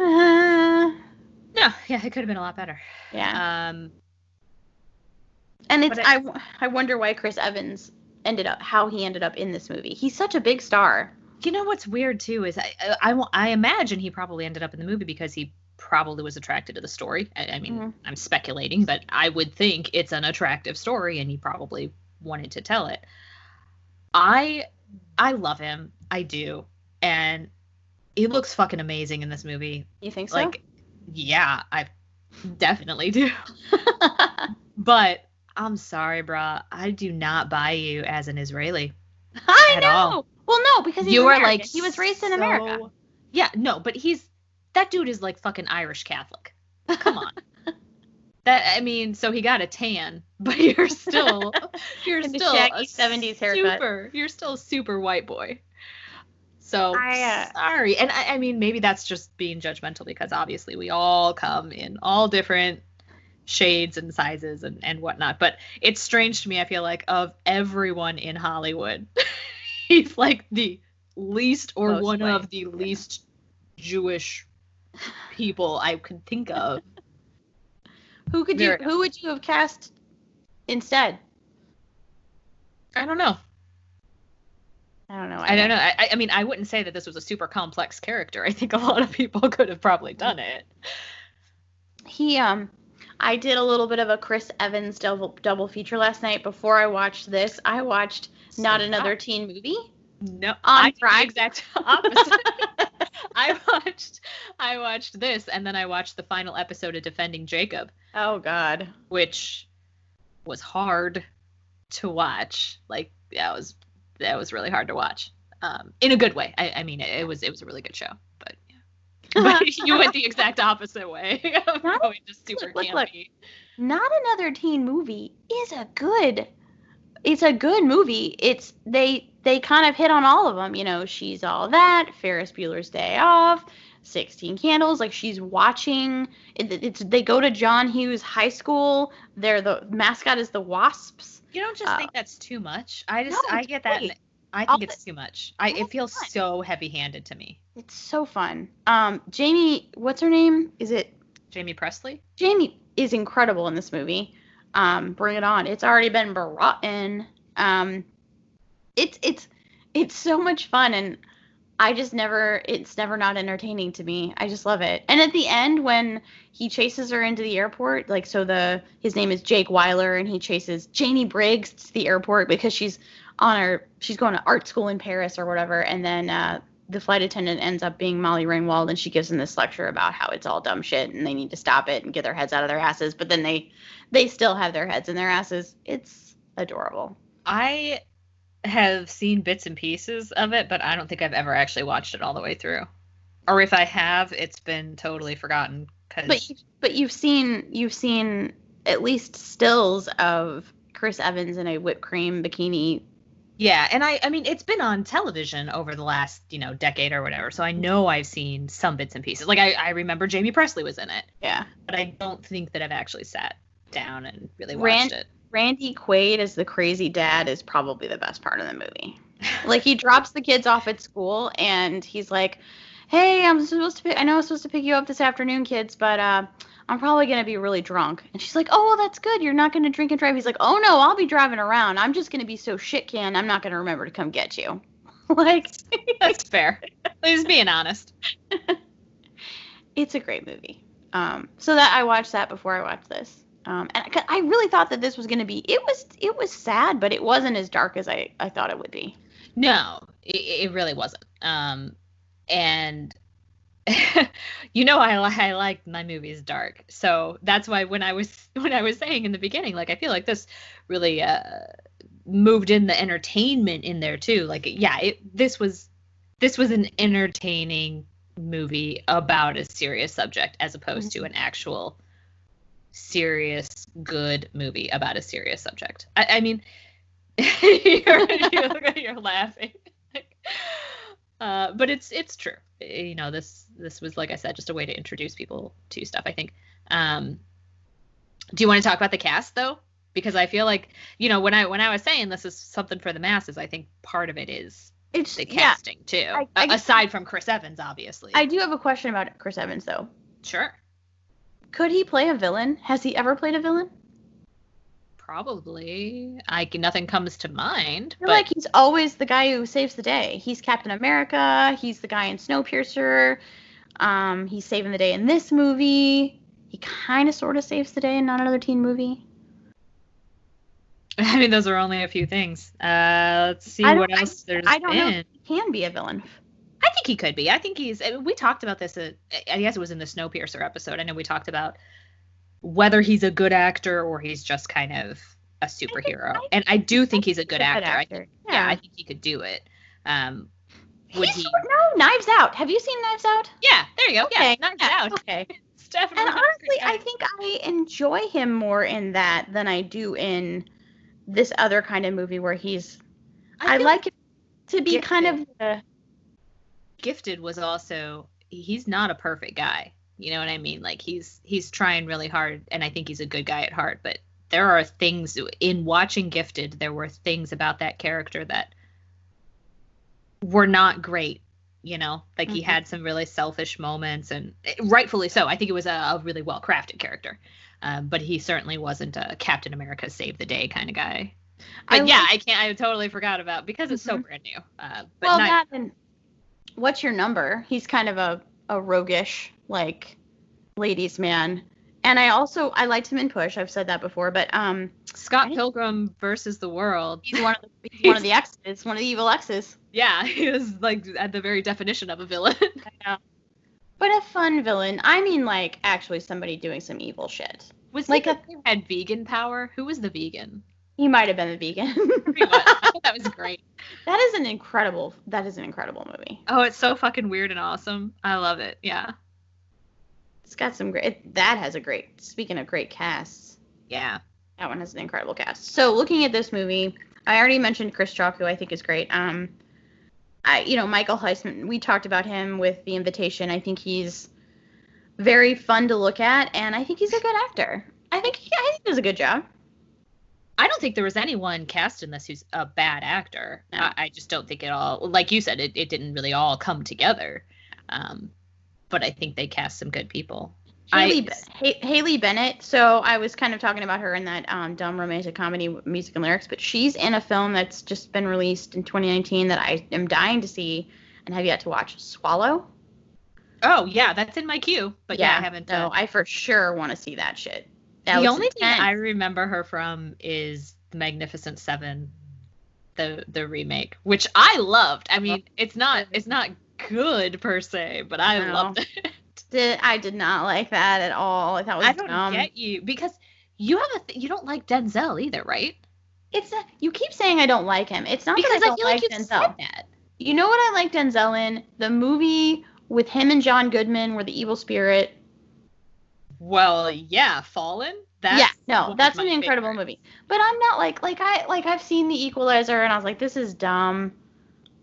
Speaker 2: Uh,
Speaker 3: No, yeah, it could have been a lot better.
Speaker 2: yeah.
Speaker 3: Um,
Speaker 2: and it's I. I wonder why Chris Evans ended up how he ended up in this movie. He's such a big star.
Speaker 3: you know what's weird too is I, I I imagine he probably ended up in the movie because he probably was attracted to the story. I, I mean,
Speaker 2: Mhm.
Speaker 3: I'm speculating, but I would think it's an attractive story, and he probably wanted to tell it. I I love him, I do, and he looks fucking amazing in this movie.
Speaker 2: You think so?
Speaker 3: Like, yeah, I definitely do. But I'm sorry, bruh. I do not buy you as an Israeli.
Speaker 2: I know.
Speaker 3: all.
Speaker 2: Well, no, because he's
Speaker 3: you are like
Speaker 2: he was raised in
Speaker 3: so-
Speaker 2: America.
Speaker 3: Yeah, no, but he's that dude is like fucking Irish Catholic. Come on. that I mean, so he got a tan, but you're still you're still a
Speaker 2: 70s haircut.
Speaker 3: Super, you're still a super white boy. So
Speaker 2: I, uh,
Speaker 3: sorry, and I, I mean maybe that's just being judgmental because obviously we all come in all different shades and sizes and, and whatnot. But it's strange to me, I feel like, of everyone in Hollywood, he's like the least or
Speaker 2: Most
Speaker 3: one of the least Jewish people I could think of.
Speaker 2: Who could you who would you have cast instead?
Speaker 3: I don't know.
Speaker 2: I don't know.
Speaker 3: I don't know. I, I mean, I wouldn't say that this was a super complex character. I think a lot of people could have probably done it.
Speaker 2: He um I did a little bit of a Chris Evans double double feature last night before I watched this. I watched Not
Speaker 3: So
Speaker 2: Another
Speaker 3: not-
Speaker 2: Teen Movie.
Speaker 3: No, I did the
Speaker 2: Friday.
Speaker 3: exact opposite. I watched, I watched this, and then I watched the final episode of Defending Jacob,
Speaker 2: oh god.
Speaker 3: which was hard to watch. Like that was that was really hard to watch. Um, in a good way. I, I mean, it, it was it was a really good show, but. you went the exact opposite way of
Speaker 2: Not-
Speaker 3: going just super
Speaker 2: look, look, look.
Speaker 3: campy.
Speaker 2: Not Another Teen Movie is a good it's a good movie. It's they they kind of hit on all of them, you know, she's all that, Ferris Bueller's Day Off, 16 Candles, like she's watching it, it's they go to John Hughes High School. They're the mascot is the Wasps.
Speaker 3: You don't just
Speaker 2: Uh,
Speaker 3: think that's too much. I just
Speaker 2: no,
Speaker 3: I
Speaker 2: it's
Speaker 3: get that. I think it's
Speaker 2: the-
Speaker 3: too much. I it feels
Speaker 2: time.
Speaker 3: so heavy-handed to me.
Speaker 2: It's so fun. Um Jamie, what's her name? Is it
Speaker 3: Jaime Pressly.
Speaker 2: Jamie is incredible in this movie. Um, bring it on. It's already been brought in. Um, it's it's it's so much fun, and I just never. It's never not entertaining to me. I just love it. And at the end, when he chases her into the airport, like so the his name is Jake Wyler, and he chases Janie Briggs to the airport because she's on her she's going to art school in Paris or whatever, and then uh, the flight attendant ends up being Molly Ringwald, and she gives them this lecture about how it's all dumb shit and they need to stop it and get their heads out of their asses. But then they they still have their heads in their asses. It's adorable.
Speaker 3: I have seen bits and pieces of it, but I don't think I've ever actually watched it all the way through. Or if I have, it's been totally forgotten. Cause
Speaker 2: But you, but you've seen you've seen at least stills of Chris Evans in a whipped cream bikini.
Speaker 3: Yeah, and I I mean it's been on television over the last you know decade or whatever, so I know I've seen some bits and pieces. Like I I remember Jaime Pressly was in it,
Speaker 2: Yeah.
Speaker 3: but I don't think that I've actually sat down and really watched
Speaker 2: Rand-
Speaker 3: it.
Speaker 2: Randy Quaid as the crazy dad is probably the best part of the movie. like he drops the kids off at school and he's like, "Hey, I'm supposed to pick, I know I'm supposed to pick you up this afternoon, kids, but uh I'm probably going to be really drunk." And she's like, "Oh, well that's good. You're not going to drink and drive." He's like, "Oh no, I'll be driving around. I'm just going to be so shit canned. I'm not going to remember to come get you." like
Speaker 3: That's fair. He's being honest.
Speaker 2: it's a great movie. Um, so that I watched that before I watched this. Um, and I, I really thought that this was going to be. It was it was sad, but it wasn't as dark as I I thought it would be.
Speaker 3: No, it, it really wasn't. Um, and you know, I I like my movies dark, so that's why when I was when I was saying in the beginning, like I feel like this really uh moved in the entertainment in there too. Like, yeah, it this was this was an entertaining movie about a serious subject as opposed to an actual serious good movie about a serious subject. I, I mean, you're, you're, you're laughing. Uh, but it's it's true. You know, this this was like I said, just a way to introduce people to stuff. I think. Um, do you want to talk about the cast though? Because I feel like you know when I when I was saying this is something for the masses, I think part of it is
Speaker 2: It's
Speaker 3: the
Speaker 2: yeah.
Speaker 3: casting too.
Speaker 2: I- I
Speaker 3: aside from Chris Evans, obviously.
Speaker 2: I do have a question about Chris Evans though.
Speaker 3: sure,
Speaker 2: Could he play a villain? Has he ever played a villain?
Speaker 3: Probably. I can, nothing comes to mind.
Speaker 2: I
Speaker 3: But
Speaker 2: like he's always the guy who saves the day. He's Captain America. He's the guy in Snowpiercer. Um, he's saving the day in this movie. He kind of sort of saves the day in not another teen movie.
Speaker 3: I mean, those are only a few things. Uh, let's see
Speaker 2: I
Speaker 3: what
Speaker 2: I-
Speaker 3: else there's
Speaker 2: I don't know.
Speaker 3: been.
Speaker 2: He can be a villain.
Speaker 3: I think he could be. I think he's. I mean, we talked about this. At, I guess it was in the Snowpiercer episode. I know we talked about whether he's a good actor or he's just kind of a superhero.
Speaker 2: I-
Speaker 3: and I do think he's a good
Speaker 2: He's a
Speaker 3: actor. I think, yeah.
Speaker 2: Yeah.
Speaker 3: I think he could do it. Um, would
Speaker 2: He's
Speaker 3: he?
Speaker 2: no, Knives Out. Have you seen Knives Out?
Speaker 3: Yeah, there you go. Yeah,
Speaker 2: Okay,
Speaker 3: Knives
Speaker 2: yeah,
Speaker 3: Out.
Speaker 2: Okay. And honestly, I think I enjoy him more in that than I do in this other kind of movie where he's. I,
Speaker 3: feel
Speaker 2: like it to be kind of.
Speaker 3: Gifted.
Speaker 2: The,
Speaker 3: Gifted was also. He's not a perfect guy. You know what I mean? Like he's he's trying really hard, and I think he's a good guy at heart. But there are things in watching Gifted. There were things about that character that were not great. You know, like he
Speaker 2: Mhm.
Speaker 3: had some really selfish moments, and eh, rightfully so. I think it was a, a really well crafted character. Um, but he certainly wasn't a Captain America save the day kind of guy. But
Speaker 2: I
Speaker 3: yeah,
Speaker 2: like-
Speaker 3: I can't. I totally forgot about because it's so
Speaker 2: Mhm.
Speaker 3: brand new. Uh, but
Speaker 2: well,
Speaker 3: not,
Speaker 2: that and what's your number? He's kind of a a roguish like ladies man. And I also I liked him in Push. I've said that before, but um,
Speaker 3: Scott? Pilgrim versus the World.
Speaker 2: he's one of the he's one of the exes, one of the evil exes.
Speaker 3: Yeah, he was like at the very definition of a villain.
Speaker 2: But a fun villain. I mean, like actually somebody doing some evil shit.
Speaker 3: was
Speaker 2: Like a-
Speaker 3: had vegan power? Who was the vegan?
Speaker 2: He might have been a vegan.
Speaker 3: Pretty much. I thought that was great.
Speaker 2: that is an incredible. That is an incredible movie.
Speaker 3: Oh, it's so fucking weird and awesome. I love it. Yeah.
Speaker 2: It's got some great. It, that has a great. Speaking of great casts,
Speaker 3: Yeah.
Speaker 2: that one has an incredible cast. So looking at this movie, I already mentioned Chris Chalk, who I think is great. Um, I you know Michael Huisman. We talked about him with The Invitation. I think he's very fun to look at, and I think he's a good actor. I think he, I think he does a good job.
Speaker 3: I don't think there was anyone cast in this who's a bad actor.
Speaker 2: No.
Speaker 3: I, I just don't think it all, like you said, it, it didn't really all come together. Um, but I think they cast some good people.
Speaker 2: Haley,
Speaker 3: I-
Speaker 2: Haley Bennett. So I was kind of talking about her in that um, dumb romantic comedy music and lyrics, but she's in a film that's just been released in 2019 that I am dying to see and have yet to watch. Swallow.
Speaker 3: Oh yeah, that's in my queue. But yeah, I haven't.
Speaker 2: No,
Speaker 3: uh,
Speaker 2: I for sure want to see that shit. That
Speaker 3: the only thing. I remember her from is the Magnificent Seven, the the remake, which I loved. I mean, it's not it's not good per se, but I loved it.
Speaker 2: did I did not like that at all. I thought it was
Speaker 3: I don't
Speaker 2: dumb.
Speaker 3: get you because you have a th- you don't like Denzel either, right?
Speaker 2: It's a, you keep saying I don't like him. It's not
Speaker 3: Because
Speaker 2: that I
Speaker 3: I, feel
Speaker 2: like
Speaker 3: like you
Speaker 2: Denzel.
Speaker 3: said that.
Speaker 2: You know what I like Denzel in? The movie with him and John Goodman, where the evil spirit
Speaker 3: Well, yeah, Fallen. That's
Speaker 2: yeah, no, that's an incredible
Speaker 3: favorites.
Speaker 2: movie. But I'm not like like I like I've seen The Equalizer and I was like, this is dumb.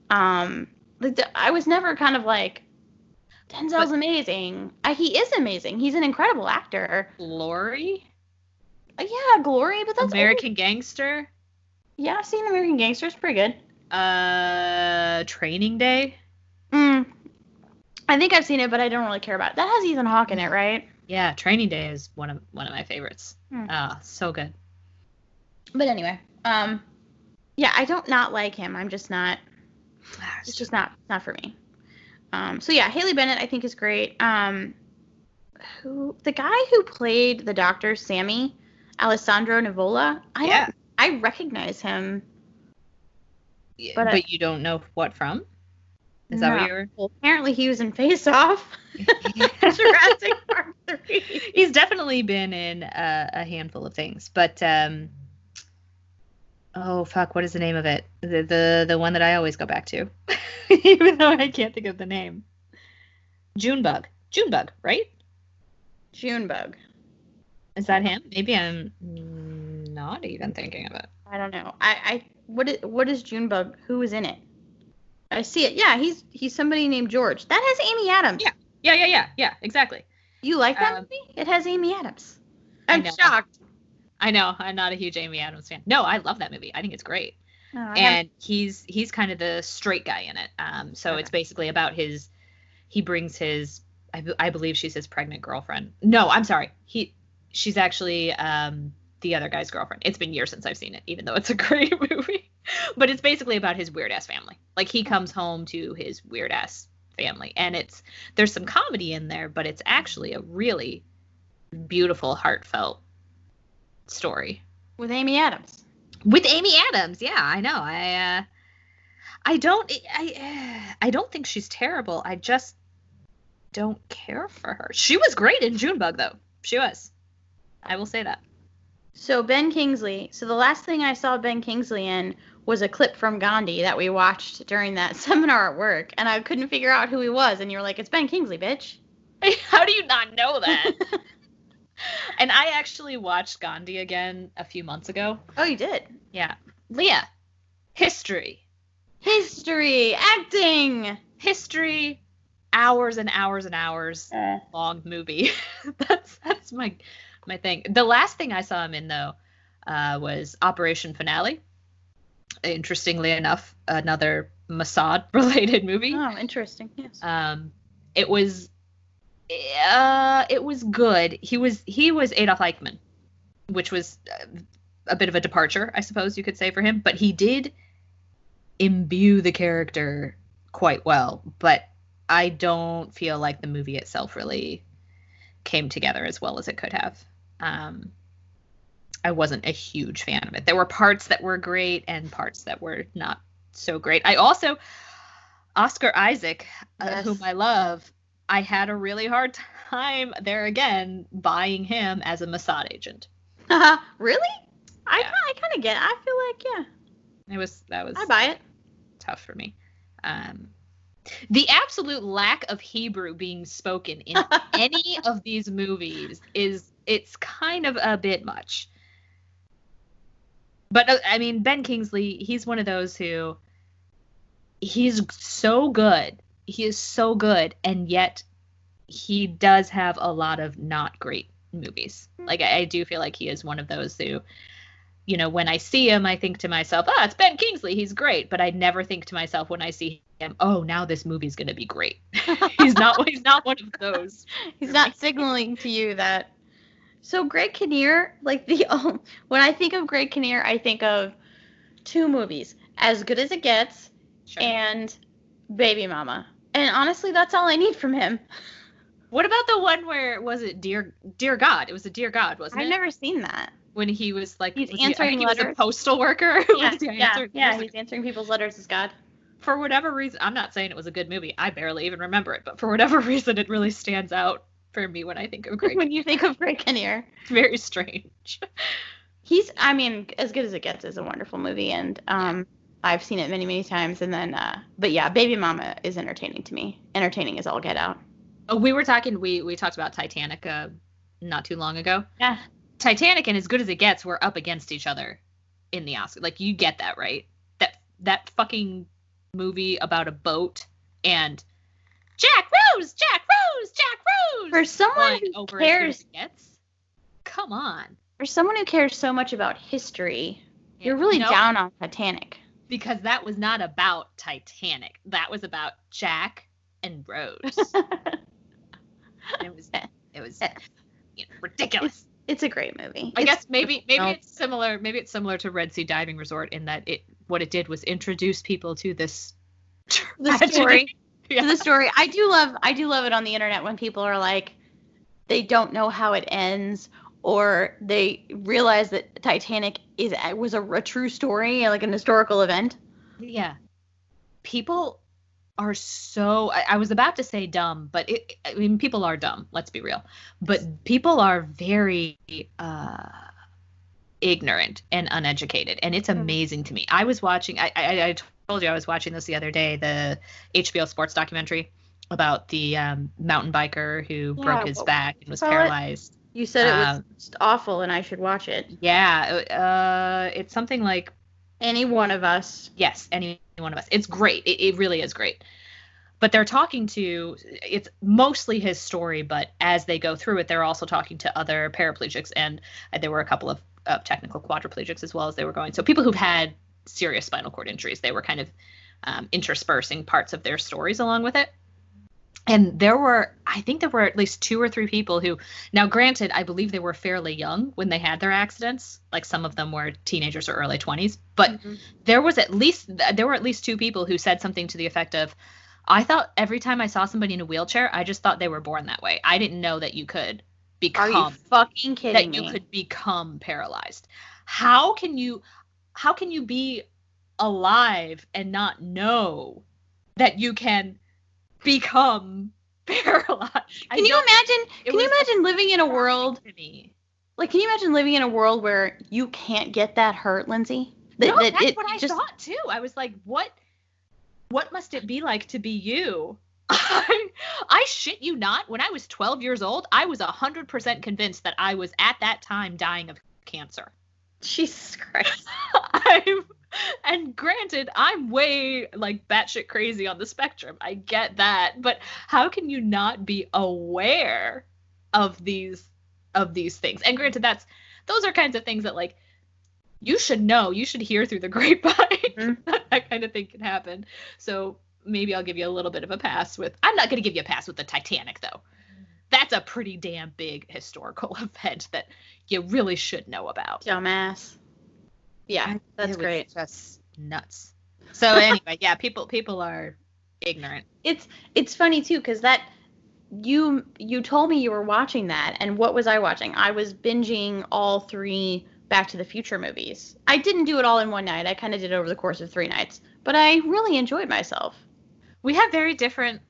Speaker 2: Um, I was never kind of like Denzel's
Speaker 3: But-
Speaker 2: amazing. I, he is amazing. He's an incredible actor.
Speaker 3: Glory,
Speaker 2: Uh, yeah, Glory, but that's
Speaker 3: American Gangster,
Speaker 2: Yeah, I've seen American Gangster. It's pretty good.
Speaker 3: uh, Training Day.
Speaker 2: Mm. I think I've seen it, but I don't really care about it. That has Ethan Hawke in it, right?
Speaker 3: Yeah, Training Day is one of one of my favorites.
Speaker 2: Hmm.
Speaker 3: Ah, so good.
Speaker 2: But anyway, um, yeah, I don't not like him. I'm just not. It's just not not for me. Um, so yeah, Haley Bennett I think is great. Um, who the guy who played the doctor Sammy, Alessandro Nivola? I
Speaker 3: Yeah.
Speaker 2: I recognize him.
Speaker 3: Yeah,
Speaker 2: but
Speaker 3: but,
Speaker 2: I-
Speaker 3: you don't know what from? Is that what you were?
Speaker 2: Well, apparently he was in Face Off. Jurassic Park three.
Speaker 3: He's definitely been in uh, a handful of things, but um, oh fuck, what is the name of it? The the the one that I always go back to, even though I can't think of the name. Junebug, Junebug, right?
Speaker 2: Junebug.
Speaker 3: Is that him? Maybe I'm not even thinking of it.
Speaker 2: I don't know. I, I what is what is Junebug? Who is in it? I see it. Yeah, he's he's somebody named George. That has Amy Adams.
Speaker 3: Yeah. Yeah, yeah, yeah, yeah, exactly.
Speaker 2: You like that
Speaker 3: Um,
Speaker 2: movie? It has Amy Adams. I'm shocked.
Speaker 3: I know I'm not a huge Amy Adams fan. No, I love that movie. I think it's great.
Speaker 2: No,
Speaker 3: and he's he's kind of the straight guy in it. Um, so
Speaker 2: Okay.
Speaker 3: it's basically about his. He brings his. I, I believe she's his pregnant girlfriend. No, I'm sorry. He, she's actually um the other guy's girlfriend. It's been years since I've seen it, even though it's a great movie. But it's basically about his weird ass family. Like he comes home to his weird ass family, and it's there's some comedy in there, but it's actually a really beautiful, heartfelt story
Speaker 2: with Amy Adams.
Speaker 3: with Amy Adams. Yeah, I know. I uh, I don't I I don't think she's terrible. I just don't care for her. She was great in Junebug though. She was. I will say that.
Speaker 2: So Ben Kingsley. So the last thing I saw Ben Kingsley in was a clip from Gandhi that we watched during that seminar at work, and I couldn't figure out who he was. And you were like, "It's Ben Kingsley, bitch."
Speaker 3: How do you not know that? and I actually watched Gandhi again a few months ago.
Speaker 2: oh, you did.
Speaker 3: Yeah. Leah. History.
Speaker 2: History, acting.
Speaker 3: History. hours and hours and hours
Speaker 2: Uh,
Speaker 3: long movie. that's that's my my thing. The last thing I saw him in though uh, was Operation Finale. Interestingly enough, another Mossad related movie.
Speaker 2: oh, interesting. Yes.
Speaker 3: Um, it was uh, it was good. He was he was Adolf Eichmann, which was uh, a bit of a departure, I suppose you could say for him. But he did imbue the character quite well. But I don't feel like the movie itself really came together as well as it could have. Um, I wasn't a huge fan of it. There were parts that were great and parts that were not so great. I also Oscar Isaac, uh, whom I love, I had a really hard time there again buying him as a Mossad agent.
Speaker 2: really? I
Speaker 3: Yeah.
Speaker 2: I kind of get. It. I feel like yeah,
Speaker 3: It was that was
Speaker 2: I buy it.
Speaker 3: tough for me. Um, the absolute lack of Hebrew being spoken in any of these movies is it's kind of a bit much. But uh, I mean, Ben Kingsley, he's one of those who he's so good. He is so good, and yet he does have a lot of not great movies. Like I, I do feel like he is one of those who, you know, when I see him, I think to myself, "Ah, it's Ben Kingsley. He's great." But I never think to myself when I see him, "Oh, now this movie's gonna be great." he's not. He's not one of those.
Speaker 2: He's not signaling to you that. So Greg Kinnear, like the um, when I think of Greg Kinnear, I think of two movies: As Good as It Gets
Speaker 3: Sure.
Speaker 2: and Baby Mama. And honestly, that's all I need from him.
Speaker 3: what about the one where was it Dear Dear God? It was a Dear God, wasn't it?
Speaker 2: I've never seen that.
Speaker 3: when he was like
Speaker 2: He's
Speaker 3: was he-
Speaker 2: answering
Speaker 3: think he was a postal worker.
Speaker 2: Yeah,
Speaker 3: he
Speaker 2: yeah,
Speaker 3: answering-
Speaker 2: yeah. He's answering people's letters as God.
Speaker 3: for whatever reason, I'm not saying it was a good movie. I barely even remember it, but for whatever reason, it really stands out for me when I think of Greg.
Speaker 2: when you think of Greg Kinnear,
Speaker 3: it's very strange.
Speaker 2: he's. I mean, As Good as It Gets is a wonderful movie, and um, I've seen it many, many times. And then, uh, but yeah, Baby Mama is entertaining to me. Entertaining as all get out.
Speaker 3: Oh, we were talking. We we talked about Titanic uh, not too long ago.
Speaker 2: Yeah.
Speaker 3: Titanic and As Good as It Gets were up against each other in the Oscar. Like you get that, right? That that fucking movie about a boat and Jack Rose, Jack Rose, Jack Rose.
Speaker 2: For someone who
Speaker 3: over As as
Speaker 2: cares,
Speaker 3: Gets. Come on.
Speaker 2: for someone who cares so much about history, you're really
Speaker 3: No,
Speaker 2: down on Titanic.
Speaker 3: Because that was not about Titanic. That was about Jack and Rose. it was it was you know, ridiculous.
Speaker 2: It's a great movie.
Speaker 3: I
Speaker 2: It's-
Speaker 3: guess maybe maybe it's similar. Maybe it's similar to Red Sea Diving Resort in that it what it did was introduce people to this
Speaker 2: the story.
Speaker 3: Yeah.
Speaker 2: to the story. I do love I do love it on the internet when people are like they don't know how it ends or they realize that Titanic is was a, a true story, like an historical event.
Speaker 3: Yeah. People are so I, I was about to say dumb, but it I mean people are dumb, let's be real. But people are very uh ignorant and uneducated and it's
Speaker 2: Mhm.
Speaker 3: amazing to me. I was watching I, I I told you I was watching this the other day, the HBO sports documentary about the um, mountain biker who
Speaker 2: Yeah,
Speaker 3: broke his back and was
Speaker 2: paralyzed. it. You said it was
Speaker 3: Um,
Speaker 2: awful and I should watch it.
Speaker 3: Yeah, uh, it's something like
Speaker 2: Any one of us.
Speaker 3: yes, any one of us. It's great. It, it really is great. But they're talking to it's mostly his story, but as they go through it, they're also talking to other paraplegics, and uh, there were a couple of, of technical quadriplegics as well as they were going. So people who've had serious spinal cord injuries, they were kind of um, interspersing parts of their stories along with it. And there were, I think there were at least two or three people who, now granted, I believe they were fairly young when they had their accidents. Like some of them were teenagers or early 20s, but
Speaker 2: Mhm.
Speaker 3: there was at least there were at least two people who said something to the effect of i thought every time i saw somebody in a wheelchair i just thought they were born that way i didn't know that you could
Speaker 2: Are
Speaker 3: become
Speaker 2: you fucking kidding
Speaker 3: that
Speaker 2: kidding
Speaker 3: you could become paralyzed how can you how can you be alive and not know that you can become paralyzed
Speaker 2: Can you imagine? Can you imagine living in a world
Speaker 3: me.
Speaker 2: like? Can you imagine living in a world where you can't get that hurt, Lindsay? That,
Speaker 3: no,
Speaker 2: that
Speaker 3: that's what I
Speaker 2: just-
Speaker 3: thought too. I was like, what what must it be like to be you? I, I shit you not. When I was 12 years old, I was 100% convinced that I was at that time dying of cancer.
Speaker 2: Jesus Christ.
Speaker 3: I'm and granted, I'm way like batshit crazy on the spectrum. I get that, but how can you not be aware of these of these things? And granted, that's those are kinds of things that like you should know. You should hear through the grapevine.
Speaker 2: Mhm.
Speaker 3: that kind of thing can happen. So maybe I'll give you a little bit of a pass with. I'm not going to give you a pass with the Titanic though. That's a pretty damn big historical event that you really should know about.
Speaker 2: Dumbass. Yeah, that's great.
Speaker 3: Just nuts. So anyway, yeah, people people are ignorant.
Speaker 2: It's it's funny too because that you you told me you were watching that, and what was I watching? I was binging all three Back to the Future movies. I didn't do it all in one night. I kind of did it over the course of three nights, but I really enjoyed myself.
Speaker 3: We have very different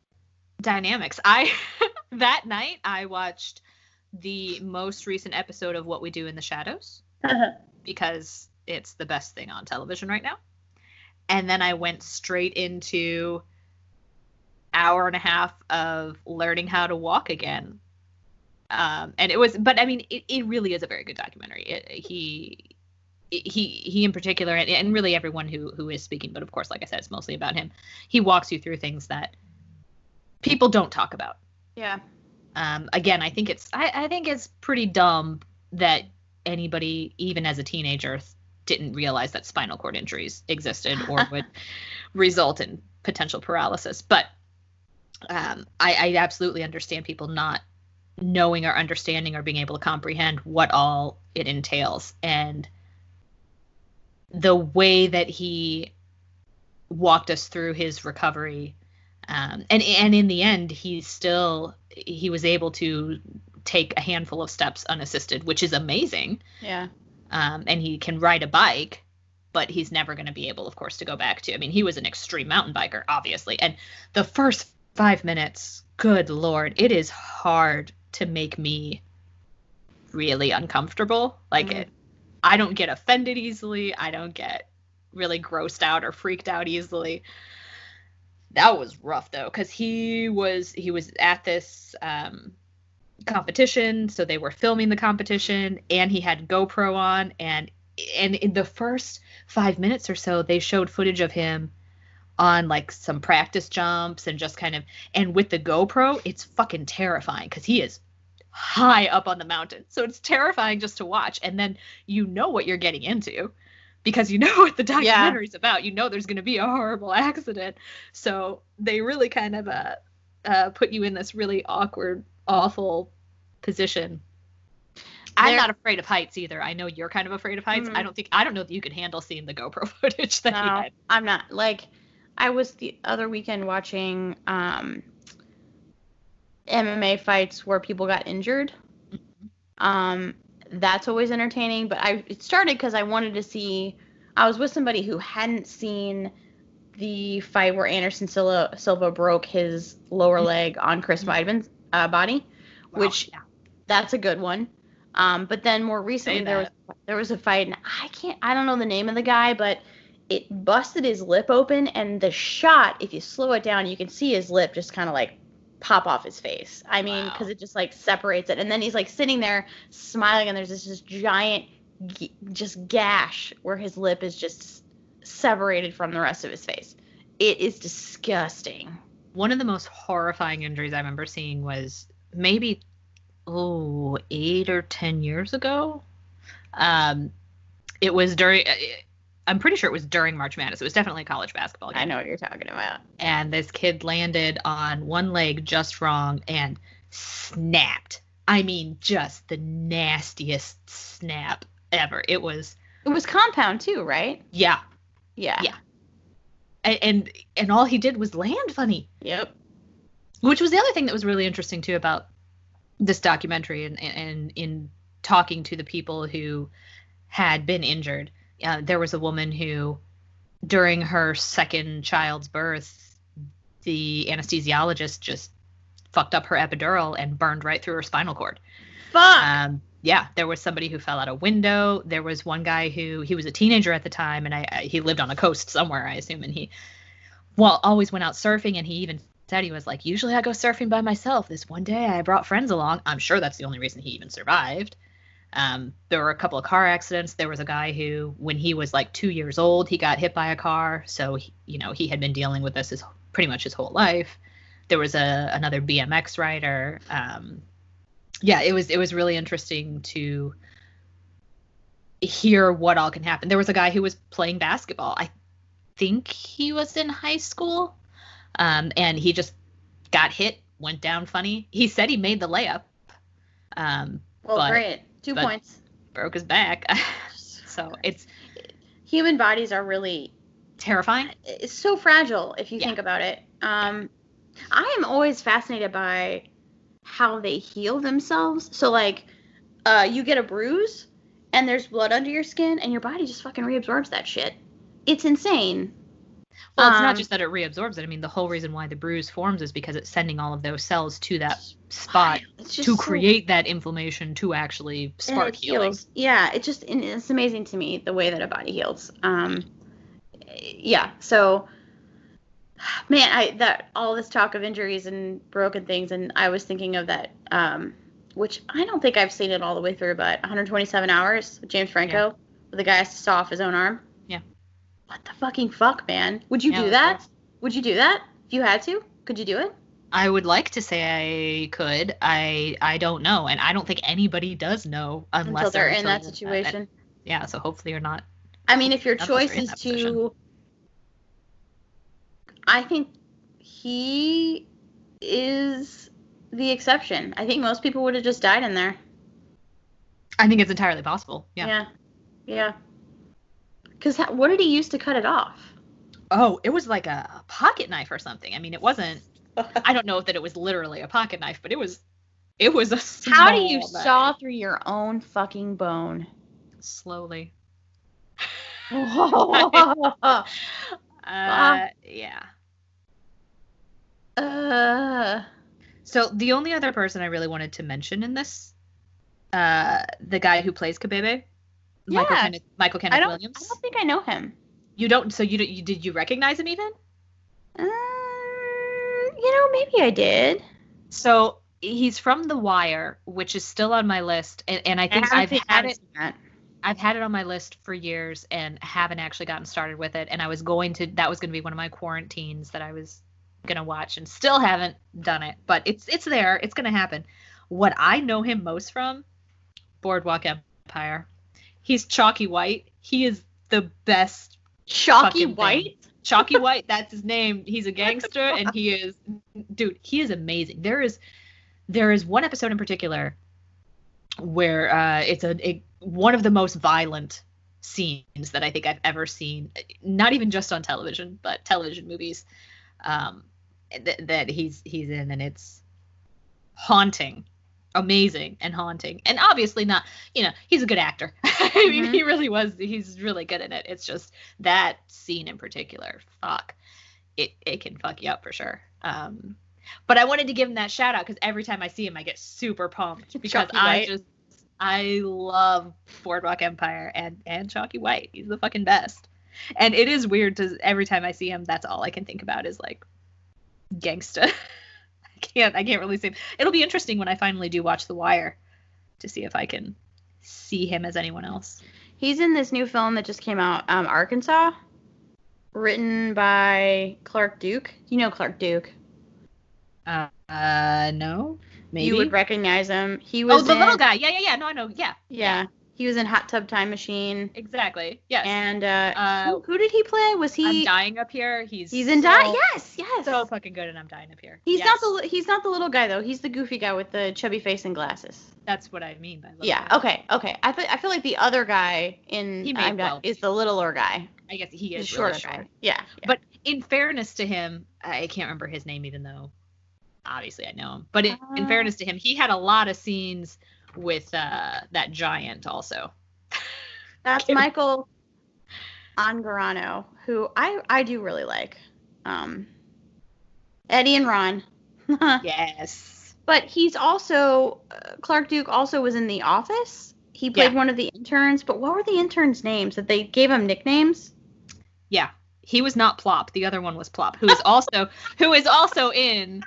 Speaker 3: dynamics. I that night I watched the most recent episode of What We Do in the Shadows because it's the best thing on television right now. And then I went straight into hour and a half of learning how to walk again. Um, and it was, but I mean, it, it really is a very good documentary. It, he, he, he in particular, and, and really everyone who who is speaking, but of course, like I said, it's mostly about him. He walks you through things that people don't talk about
Speaker 2: Yeah.
Speaker 3: um, again, I think it's I, I think it's pretty dumb that anybody, even as a teenager, th- didn't realize that spinal cord injuries existed or would result in potential paralysis. But um, I, I absolutely understand people not knowing or understanding or being able to comprehend what all it entails and the way that he walked us through his recovery um, and and in the end he still he was able to take a handful of steps unassisted which is amazing.
Speaker 2: Yeah.
Speaker 3: um, and he can ride a bike but he's never going to be able of course to go back to i mean he was an extreme mountain biker obviously. And the first five minutes good lord it is hard to make me really uncomfortable. Like
Speaker 2: Mhm.
Speaker 3: it i don't get offended easily. I don't get really grossed out or freaked out easily that was rough though because he was he was at this um competition so they were filming the competition and he had gopro on and and in the first five minutes or so they showed footage of him on like some practice jumps and just kind of and with the gopro it's fucking terrifying because he is high up on the mountain. So it's terrifying just to watch and then you know what you're getting into because you know what the documentary's about you know there's going to be a horrible accident so they really kind of uh, uh put you in this really awkward awful position I'm not afraid of heights either. I know you're kind of afraid of heights.
Speaker 2: Mhm.
Speaker 3: I don't think I don't know that you could handle seeing the GoPro footage that
Speaker 2: No,
Speaker 3: had.
Speaker 2: I'm not. Like, I was the other weekend watching um, MMA fights where people got injured. Um, that's always entertaining. But I it started because I wanted to see. I was with somebody who hadn't seen the fight where Anderson Silva, Silva broke his lower leg on Chris Weidman's uh, body. Which-
Speaker 3: yeah.
Speaker 2: That's a good one. Um, but then more recently there was there was a fight and I can't I don't know the name of the guy, but it busted his lip open and the shot, if you slow it down, you can see his lip just kind of like pop off his face. I mean,
Speaker 3: Wow.
Speaker 2: because it just like separates it, and then he's like sitting there smiling, and there's this, this giant g- just gash where his lip is just separated from the rest of his face. It is disgusting.
Speaker 3: one of the most horrifying injuries I remember seeing was maybe oh eight or ten years ago. Um, it was during. uh, I'm pretty sure it was during March Madness. It was definitely a college basketball game.
Speaker 2: I know what you're talking about.
Speaker 3: and this kid landed on one leg just wrong and snapped. I mean, just the nastiest snap ever. It was,
Speaker 2: It was compound too, right?
Speaker 3: yeah,
Speaker 2: Yeah.
Speaker 3: Yeah. And and all he did was land funny,
Speaker 2: Yep.
Speaker 3: which was the other thing that was really interesting too about this documentary and and in talking to the people who had been injured. Uh, there was a woman who, during her second child's birth, the anesthesiologist just fucked up her epidural and burned right through her spinal cord.
Speaker 2: Fuck.
Speaker 3: Um, yeah, there was somebody who fell out a window. There was one guy who he was a teenager at the time, and I, I he lived on a coast somewhere, I assume, and he well always went out surfing, and he even said he was like, usually I go surfing by myself. This one day I brought friends along. I'm sure that's the only reason he even survived. Um, there were a couple of car accidents. There was a guy who, when he was like two years old, he got hit by a car. So, he, you know, he had been dealing with this his pretty much his whole life. There was a another BMX rider. Um, yeah, it was it was really interesting to hear what all can happen. There was a guy who was playing basketball. I think he was in high school, um, and he just got hit, went down funny. He said he made the layup. Um,
Speaker 2: Well, great. Two
Speaker 3: but-
Speaker 2: points.
Speaker 3: broke his back. so it's
Speaker 2: Human bodies are really
Speaker 3: terrifying.
Speaker 2: it's so fragile if you
Speaker 3: Yeah.
Speaker 2: think about it. Um, I am always fascinated by how they heal themselves. So like, uh, you get a bruise and there's blood under your skin, and your body just fucking reabsorbs that shit. It's insane.
Speaker 3: Well, it's
Speaker 2: Um,
Speaker 3: not just that it reabsorbs it. I mean, the whole reason why the bruise forms is because it's sending all of those cells to that spot to
Speaker 2: so-
Speaker 3: create that inflammation to actually spark healing.
Speaker 2: heals. Yeah, it just it's amazing to me the way that a body heals. Um, yeah. So, man, I that all this talk of injuries and broken things, and I was thinking of that, um, which I don't think I've seen it all the way through, but 127 hours with James Franco, where the guy has to saw off his own arm. What the fucking fuck, man? Would you
Speaker 3: Yeah,
Speaker 2: do that? Would you do that if you had to? Could you do it?
Speaker 3: I would like to say I could. I I don't know, and I don't think anybody does know unless
Speaker 2: Until they're in that situation.
Speaker 3: yeah, so hopefully you're not.
Speaker 2: I mean, if your
Speaker 3: None of us
Speaker 2: choice is to,
Speaker 3: position.
Speaker 2: I think he is the exception. I think most people would have just died in there.
Speaker 3: I think it's entirely possible. Yeah.
Speaker 2: Yeah, yeah. Because what did he use to cut it off?
Speaker 3: Oh, it was like a pocket knife or something. I mean, it wasn't. I don't know if that it was literally a pocket knife, but it was. It was a.
Speaker 2: How do you
Speaker 3: knife.
Speaker 2: saw through your own fucking bone?
Speaker 3: slowly?
Speaker 2: Uh,
Speaker 3: yeah.
Speaker 2: uh,
Speaker 3: So the only other person I really wanted to mention in this, uh, the guy who plays Kabede, Michael
Speaker 2: Yeah.
Speaker 3: Kenneth, Michael
Speaker 2: I
Speaker 3: Kenneth
Speaker 2: don't.
Speaker 3: Williams.
Speaker 2: I don't think I know him.
Speaker 3: You don't. So you, you did you recognize him even?
Speaker 2: Uh, you know, maybe I did.
Speaker 3: So he's from The Wire, which is still on my list, and, and I think I've had it. I've had it on my list for years and haven't actually gotten started with it. And I was going to. That was going to be one of my quarantines that I was gonna watch, and still haven't done it. But it's it's there. It's gonna happen. What I know him most from, Boardwalk Empire. He's Chalky White. He is the best
Speaker 2: Chalky
Speaker 3: fucking thing.
Speaker 2: White.
Speaker 3: Chalky White, that's his name. He's a gangster and he is dude, he is amazing. There is there is one episode in particular where uh it's a, a one of the most violent scenes that I think I've ever seen, not even just on television, but television movies. Um th- that he's he's in and it's haunting. Amazing and haunting. And obviously not, you know, he's a good actor. I mean,
Speaker 2: Mhm.
Speaker 3: he really was he's really good in it. It's just that scene in particular, fuck, it it can fuck you up for sure. Um, but I wanted to give him that shout out because every time I see him, I get super pumped because
Speaker 2: Chalky
Speaker 3: I
Speaker 2: White.
Speaker 3: just I love Boardwalk Empire and and Chalky White. He's the fucking best. And it is weird to every time I see him, that's all I can think about is like gangsta. I can't I can't really see. It'll be interesting when I finally do watch The Wire to see if I can see him as anyone else.
Speaker 2: He's in this new film that just came out, um, Arkansas, written by Clark Duke. You know Clark Duke.
Speaker 3: Uh, uh no, maybe.
Speaker 2: You would recognize him. He was
Speaker 3: oh, the
Speaker 2: in,
Speaker 3: little guy. Yeah, yeah, yeah. No, I know. Yeah,
Speaker 2: Yeah, he was in Hot Tub Time Machine.
Speaker 3: exactly. Yes.
Speaker 2: And uh,
Speaker 3: Uh,
Speaker 2: who, who did he play? Was he I'm
Speaker 3: dying up here. He's
Speaker 2: He's in
Speaker 3: so,
Speaker 2: Die. Yes, yes.
Speaker 3: So fucking good, and I'm dying up here.
Speaker 2: he's
Speaker 3: Yes,
Speaker 2: not the he's not the little guy though. He's the goofy guy with the chubby face and glasses.
Speaker 3: That's what I mean by
Speaker 2: Yeah.
Speaker 3: guy.
Speaker 2: Okay. Okay. I feel I feel like the other guy in
Speaker 3: He
Speaker 2: I'm
Speaker 3: well
Speaker 2: is the littler guy.
Speaker 3: I guess he
Speaker 2: The
Speaker 3: is
Speaker 2: shorter
Speaker 3: really short.
Speaker 2: guy. Yeah. yeah.
Speaker 3: But in fairness to him, I can't remember his name, even though obviously I know him. But in, in
Speaker 2: Uh.
Speaker 3: fairness to him, he had a lot of scenes with uh, that giant also.
Speaker 2: That's Michael Angarano, who I I do really like. Um, Eddie and Ron.
Speaker 3: Yes.
Speaker 2: But he's also uh, Clark Duke also was in The Office. He played
Speaker 3: Yeah.
Speaker 2: one of the interns. But what were the interns' names? That they gave him nicknames?
Speaker 3: Yeah. He was not Plop. The other one was Plop, who is also who is also in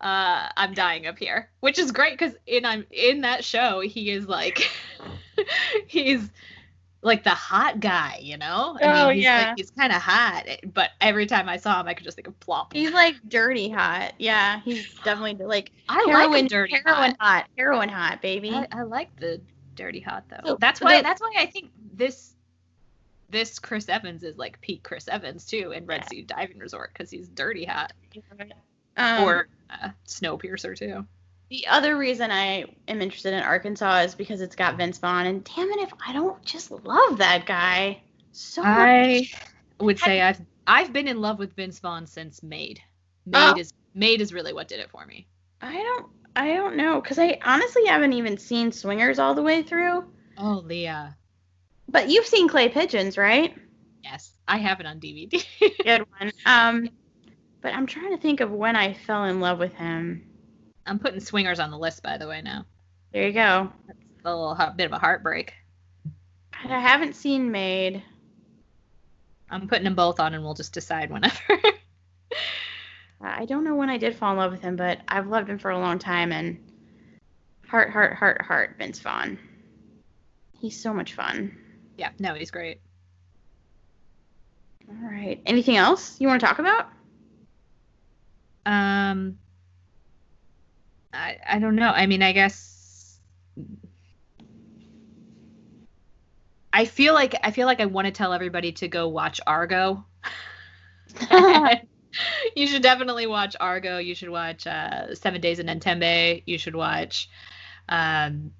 Speaker 3: uh, I'm dying up here, which is great because in I'm in that show he is like he's like the hot guy, you know?
Speaker 2: Oh,
Speaker 3: he's
Speaker 2: yeah.
Speaker 3: like, he's kind of hot, but every time I saw him, I could just think of plop.
Speaker 2: He's like dirty hot. Yeah, he's definitely like
Speaker 3: I
Speaker 2: heroin,
Speaker 3: like dirty
Speaker 2: heroin
Speaker 3: hot.
Speaker 2: hot. heroin hot, baby.
Speaker 3: I, I like the dirty hot though.
Speaker 2: So,
Speaker 3: that's why.
Speaker 2: the-
Speaker 3: that's why I think this this Chris Evans is like peak Chris Evans too in Red
Speaker 2: Yeah.
Speaker 3: Sea Diving Resort because he's dirty hot
Speaker 2: Um,
Speaker 3: or uh, Snowpiercer too.
Speaker 2: the other reason I am interested in Arkansas is because it's got Vince Vaughn, and damn it if I don't just love that guy so much.
Speaker 3: I would say I've I've been in love with Vince Vaughn since Made. Made
Speaker 2: Oh.
Speaker 3: is Made is really what did it for me.
Speaker 2: I don't I don't know because I honestly haven't even seen Swingers all the way through.
Speaker 3: Oh, Leah.
Speaker 2: But you've seen Clay Pigeons, right?
Speaker 3: Yes, I have it on DVD.
Speaker 2: Good one. Um, but I'm trying to think of when I fell in love with him.
Speaker 3: I'm putting Swingers on the list, by the way. Now
Speaker 2: There you go.
Speaker 3: that's a little heart- bit of a heartbreak.
Speaker 2: God, I haven't seen Made.
Speaker 3: I'm putting them both on, and we'll just decide whenever.
Speaker 2: Uh, I don't know when I did fall in love with him, but I've loved him for a long time. And heart, heart, heart, heart, Vince Vaughn. He's so much fun.
Speaker 3: yeah, no, he's great.
Speaker 2: All right. Anything else you want to talk about?
Speaker 3: Um, I I don't know. I mean, I guess I feel like I feel like I want to tell everybody to go watch Argo. you should definitely watch Argo. You should watch uh, Seven Days in Entebbe. You should watch um,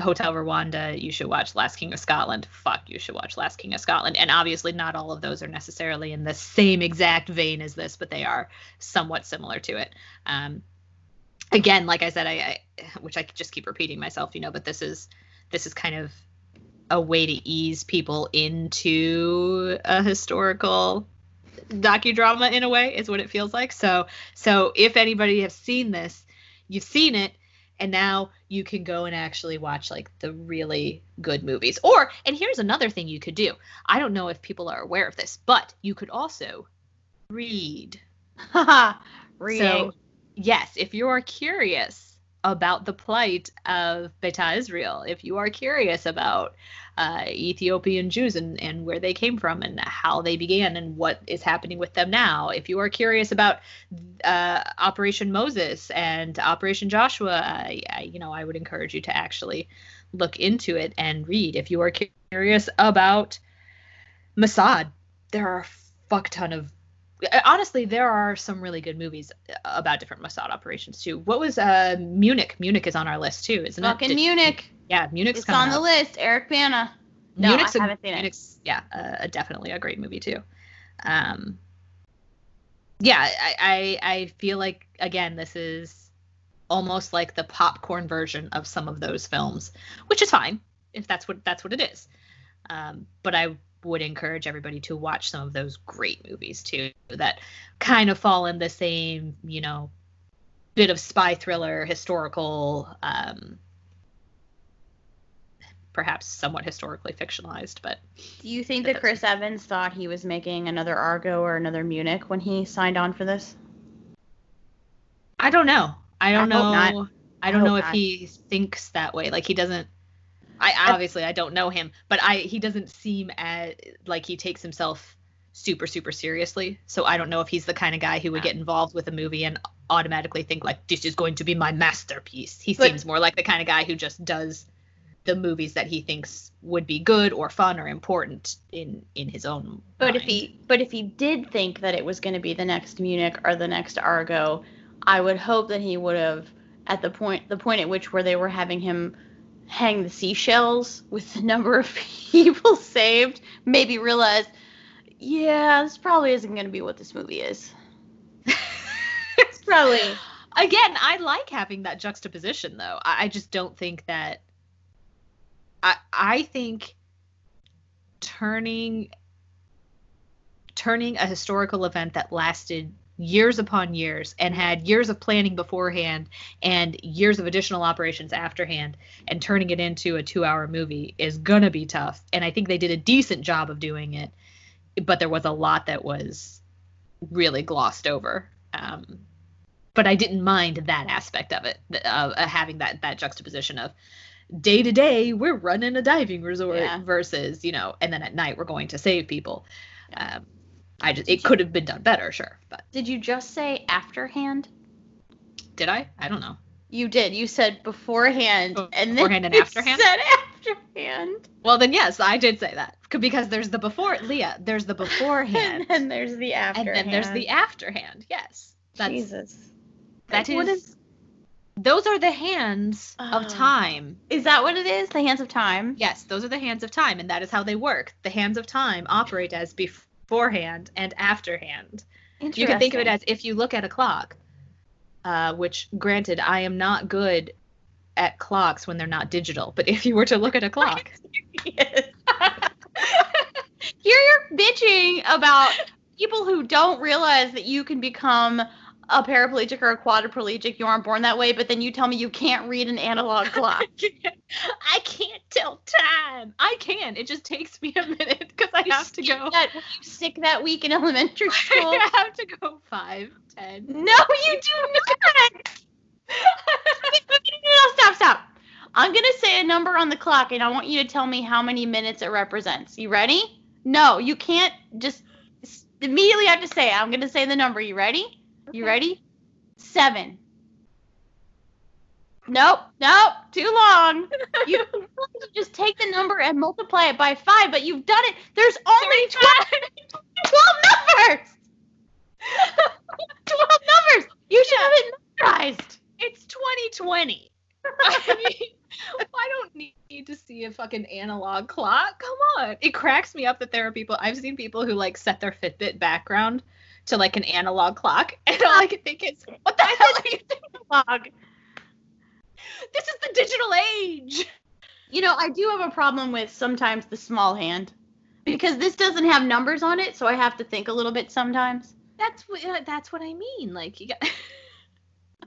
Speaker 3: Hotel Rwanda. You should watch Last King of Scotland. Fuck, you should watch Last King of Scotland. And obviously, not all of those are necessarily in the same exact vein as this, but they are somewhat similar to it. Um, again, like I said, I, I which I just keep repeating myself, you know, but this is this is kind of a way to ease people into a historical docudrama in a way is what it feels like so so if anybody has seen this you've seen it and now you can go and actually watch like the really good movies. Or and here's another thing you could do. I don't know if people are aware of this but you could also read.
Speaker 2: Reading.
Speaker 3: so, yes, if you are curious about the plight of Beta Israel, if you are curious about uh, Ethiopian Jews and, and where they came from and how they began and what is happening with them now, if you are curious about uh, Operation Moses and Operation Joshua, I, I, you know, I would encourage you to actually look into it and read. If you are curious about Mossad, there are a fuck ton of honestly there are some really good movies about different Mossad operations too. What was uh Munich? Munich is on our list too, isn't
Speaker 2: Fucking
Speaker 3: it?
Speaker 2: Munich.
Speaker 3: Yeah, Munich's
Speaker 2: It's on the list. Eric Bana. No,
Speaker 3: Munich's
Speaker 2: I
Speaker 3: a-
Speaker 2: haven't seen it.
Speaker 3: Munich's, yeah, uh, definitely a great movie too. Um, yeah, I, I I feel like again this is almost like the popcorn version of some of those films, which is fine if that's what that's what it is. Um, but I would encourage everybody to watch some of those great movies too that kind of fall in the same you know bit of spy thriller historical um perhaps somewhat historically fictionalized but
Speaker 2: Do you think that Chris Evans thought he was making another Argo or another Munich when he signed on for this?
Speaker 3: I don't know. I don't
Speaker 2: I
Speaker 3: know. I don't
Speaker 2: I
Speaker 3: know if
Speaker 2: not.
Speaker 3: he thinks that way. Like he doesn't. I obviously I don't know him, but I he doesn't seem as like he takes himself super super seriously. So I don't know if he's the kind of guy who would get involved with a movie and automatically think like this is going to be my masterpiece. He
Speaker 2: But-
Speaker 3: seems more like the kind of guy who just does the movies that he thinks would be good or fun or important in in his own.
Speaker 2: But if he but if he did think that it was going to be the next Munich or the next Argo, I would hope that he would have at the point the point at which where they were having him hang the seashells with the number of people saved, maybe realize, yeah, this probably isn't going to be what this movie is. It's probably
Speaker 3: again i like having that juxtaposition though i, I just don't think that i i think turning turning a historical event that lasted years upon years and had years of planning beforehand and years of additional operations afterhand and turning it into a two hour movie is gonna be tough and i think they did a decent job of doing it but there was a lot that was really glossed over um, but I didn't mind that aspect of it, th- uh, uh, having that that juxtaposition of day to day we're running a diving resort
Speaker 2: Yeah.
Speaker 3: versus you know, and then at night we're going to save people. Um, I just it could have been done better, sure, but
Speaker 2: Did you just say afterhand?
Speaker 3: did I? I don't know.
Speaker 2: You did. You said beforehand, oh, and then
Speaker 3: Beforehand and
Speaker 2: you
Speaker 3: afterhand?
Speaker 2: said afterhand.
Speaker 3: Well, then yes, I did say that because there's the before Leah, there's the beforehand,
Speaker 2: And then there's the
Speaker 3: and
Speaker 2: afterhand.
Speaker 3: then there's the afterhand. Yes, that's
Speaker 2: Jesus.
Speaker 3: that
Speaker 2: What
Speaker 3: is. Those are the hands
Speaker 2: Oh.
Speaker 3: of ah. time.
Speaker 2: Is that what it is? The hands of time.
Speaker 3: Yes, those are the hands of time, and that is how they work. The hands of time operate as beforehand and afterhand. You can think of it as if you look at a clock, uh, which, granted, I am not good at clocks when they're not digital, but if you were to look at a clock,
Speaker 2: Yes. Here you're bitching about people who don't realize that you can become a paraplegic or a quadriplegic. You aren't born that way, but then you tell me you can't read an analog clock.
Speaker 3: I can't tell time. I can. It just takes me a minute because I have to go.
Speaker 2: That, sick that week in elementary school?
Speaker 3: I have to go five, ten.
Speaker 2: No, you do not. no, stop, stop. I'm gonna say a number on the clock, and I want you to tell me how many minutes it represents. You ready? No, you can't just immediately have to say it. I'm gonna say the number. You ready? You ready? Seven. Nope, nope, too long. You just take the number and multiply it by five, but you've done it. There's only 12, 12 numbers. 12 numbers. You should have it memorized.
Speaker 3: It's 2020. I mean, I don't need to see a fucking analog clock. Come on. It cracks me up that there are people I've seen people who like set their Fitbit background to like an analog clock, and all I can think is, what the hell are you doing?
Speaker 2: Log.
Speaker 3: This is the digital age.
Speaker 2: You know, I do have a problem with sometimes the small hand because this doesn't have numbers on it, so I have to think a little bit sometimes.
Speaker 3: That's what uh, that's what I mean. Like you got.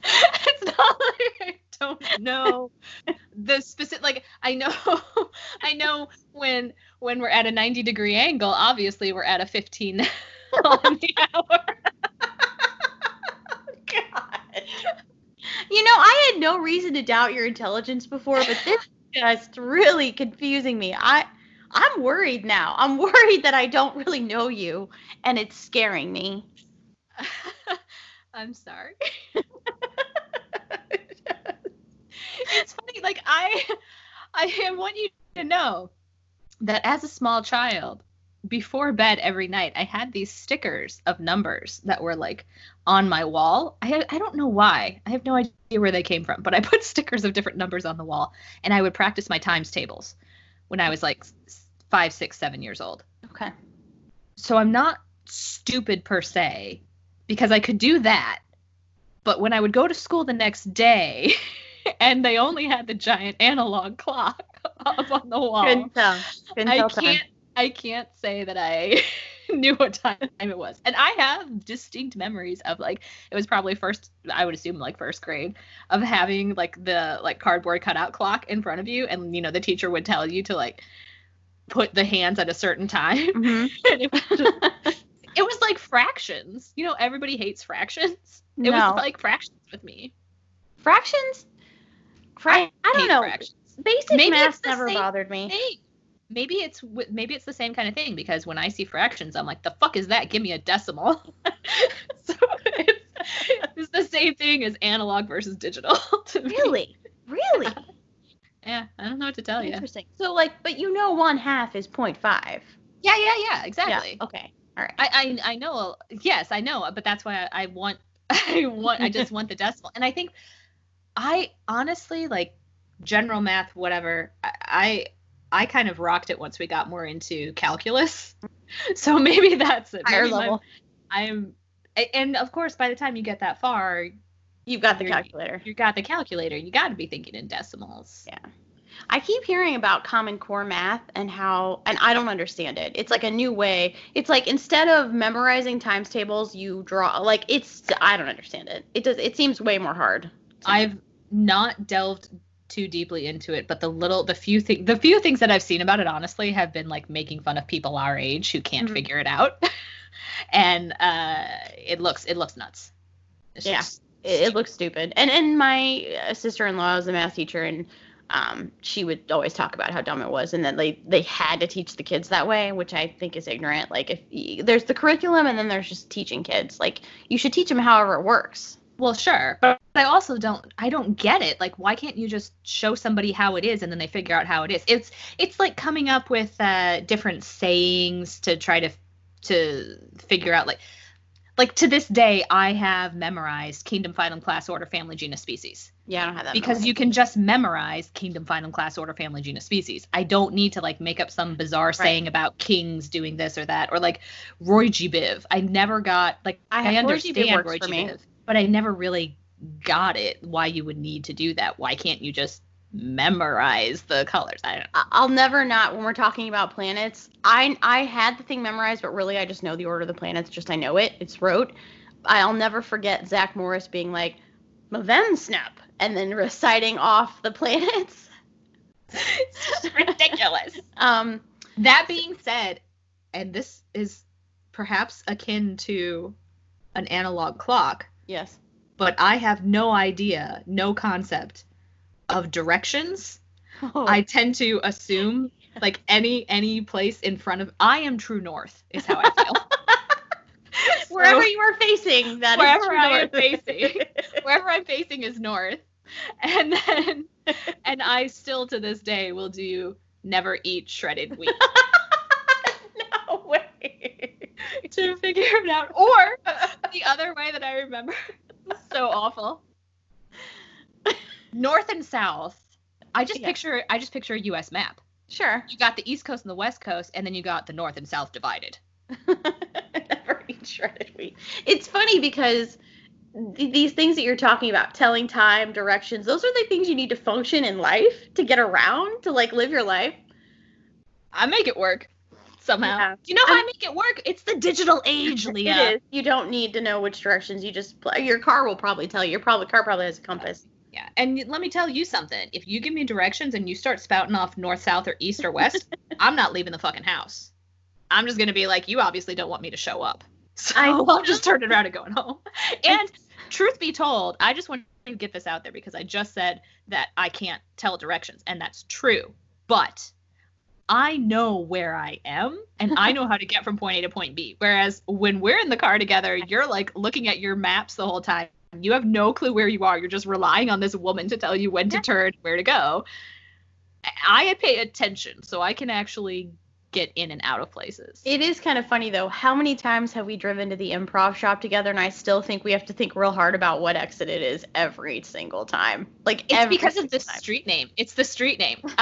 Speaker 3: it's not like I don't know the specific. Like I know, I know when when we're at a ninety degree angle. Obviously, we're at a fifteen on the hour.
Speaker 2: God. You know, I had no reason to doubt your intelligence before, but this is just really confusing me. I I'm worried now. I'm worried that I don't really know you and it's scaring me.
Speaker 3: I'm sorry. it's funny. Like I, I want you to know that as a small child, before bed every night, I had these stickers of numbers that were like on my wall. I I don't know why. I have no idea where they came from, but I put stickers of different numbers on the wall, and I would practice my times tables when I was like five, six, seven years old.
Speaker 2: Okay.
Speaker 3: So I'm not stupid per se because I could do that. But when I would go to school the next day and they only had the giant analog clock up on the wall,
Speaker 2: Couldn't tell. Couldn't
Speaker 3: I
Speaker 2: tell time.
Speaker 3: I can't say that I knew what time it was. And I have distinct memories of like it was probably first I would assume like first grade of having like the like cardboard cutout clock in front of you and you know the teacher would tell you to like put the hands at a certain time
Speaker 2: Mhm.
Speaker 3: and it was just- it was like fractions. You know, everybody hates fractions. It
Speaker 2: No.
Speaker 3: was like fractions with me.
Speaker 2: Fractions? Fra- I, don't know.
Speaker 3: fractions.
Speaker 2: Basic
Speaker 3: Maybe
Speaker 2: math never bothered me.
Speaker 3: Thing. Maybe it's maybe it's the same kind of thing because when I see fractions, I'm like, the fuck is that? Give me a decimal. so it's, it's the same thing as analog versus digital. To me.
Speaker 2: Really? Really?
Speaker 3: Yeah, I don't know what to tell you.
Speaker 2: Interesting. So like, but you know one half is 0.5.
Speaker 3: Yeah, yeah, yeah, exactly.
Speaker 2: Yeah. Okay. All right.
Speaker 3: I, I I know. Yes, I know. But that's why I, I want. I want. I just want the decimal. And I think, I honestly like general math, whatever. I I, I kind of rocked it once we got more into calculus. So maybe that's it.
Speaker 2: Higher
Speaker 3: Maybe
Speaker 2: level.
Speaker 3: I'm. a- And of course, by the time you get that far,
Speaker 2: You've got the calculator.
Speaker 3: You've got the calculator. You got to be thinking in decimals.
Speaker 2: Yeah. I keep hearing about Common Core math and how, and I don't understand it. It's like a new way. It's like instead of memorizing times tables, you draw. Like it's, I don't understand it. It does. It seems way more hard.
Speaker 3: I've not delved too deeply into it, but the little, the few things, the few things that I've seen about it, honestly, have been like making fun of people our age who can't
Speaker 2: Mhm.
Speaker 3: figure it out, and uh, it looks, it looks nuts. It's
Speaker 2: Yeah. it, it looks stupid. And and my uh, sister-in-law is a math teacher, and um, she would always talk about how dumb it was, and that they they had to teach the kids that way, which I think is ignorant. Like if y- there's the curriculum, and then there's just teaching kids. Like you should teach them however it works.
Speaker 3: Well, sure, but I also don't. I don't get it. Like, why can't you just show somebody how it is, and then they figure out how it is? It's it's like coming up with uh, different sayings to try to to figure out like like to this day I have memorized kingdom, phylum, class, order, family, genus, species
Speaker 2: Yeah, I don't have that.
Speaker 3: because you can just memorize kingdom, phylum, class, order, family, genus, species. I don't need to like make up some bizarre saying about kings doing this or that or like Roy G. Biv. I never got like
Speaker 2: I
Speaker 3: I,
Speaker 2: have- Roy G. Biv
Speaker 3: understand
Speaker 2: works
Speaker 3: Roy G. Biv, but I never really got it why you would need to do that. Why can't you just memorize the colors? I don't know.
Speaker 2: I- I'll never not when we're talking about planets. I I had the thing memorized, but really I just know the order of the planets. Just I know it. It's rote. I'll never forget Zach Morris being like, "Mavensnap," and then reciting off the planets.
Speaker 3: It's ridiculous.
Speaker 2: Um,
Speaker 3: That being said, and this is perhaps akin to an analog clock,
Speaker 2: yes.
Speaker 3: but I have no idea, no concept of directions.
Speaker 2: Oh,
Speaker 3: I tend to assume like any any place in front of I am true north is how I feel.
Speaker 2: wherever you are facing, that is
Speaker 3: wherever I am
Speaker 2: north.
Speaker 3: facing, wherever I'm facing is north. And then and I still to this day will do never eat shredded wheat. to figure it out. Or the other way that I remember so awful. North and south. I just
Speaker 2: Yeah.
Speaker 3: picture I just picture a US map.
Speaker 2: Sure.
Speaker 3: You got the east coast and the west coast and then you got the north and south divided.
Speaker 2: Never eat shredded wheat. It's funny because th- these things that you're talking about, telling time, directions, those are the things you need to function in life to get around, to like live your life.
Speaker 3: I make it work somehow.
Speaker 2: Yeah.
Speaker 3: You know how
Speaker 2: I'm-
Speaker 3: I make it work? It's the digital age, Leah.
Speaker 2: It is. You don't need to know which directions. You just play. Your car will probably tell you. Your probably car probably has a compass.
Speaker 3: Yeah. And let me tell you something. If you give me directions and you start spouting off north, south, or east or west, I'm not leaving the fucking house. I'm just gonna be like, you obviously don't want me to show up. So
Speaker 2: I-
Speaker 3: I'll just turn it around and going home. And truth be told, I just want to get this out there because I just said that I can't tell directions, and that's true. But I know where I am and I know how to get from point A to point B. Whereas when we're in the car together, you're like looking at your maps the whole time. You have no clue where you are. You're just relying on this woman to tell you when to turn, where to go. I pay attention, so I can actually get in and out of places.
Speaker 2: It is kind of funny though. How many times have we driven to the improv shop together, and I still think we have to think real hard about what exit it is every single time. Like
Speaker 3: it's because of the
Speaker 2: time.
Speaker 3: street name. It's the street name.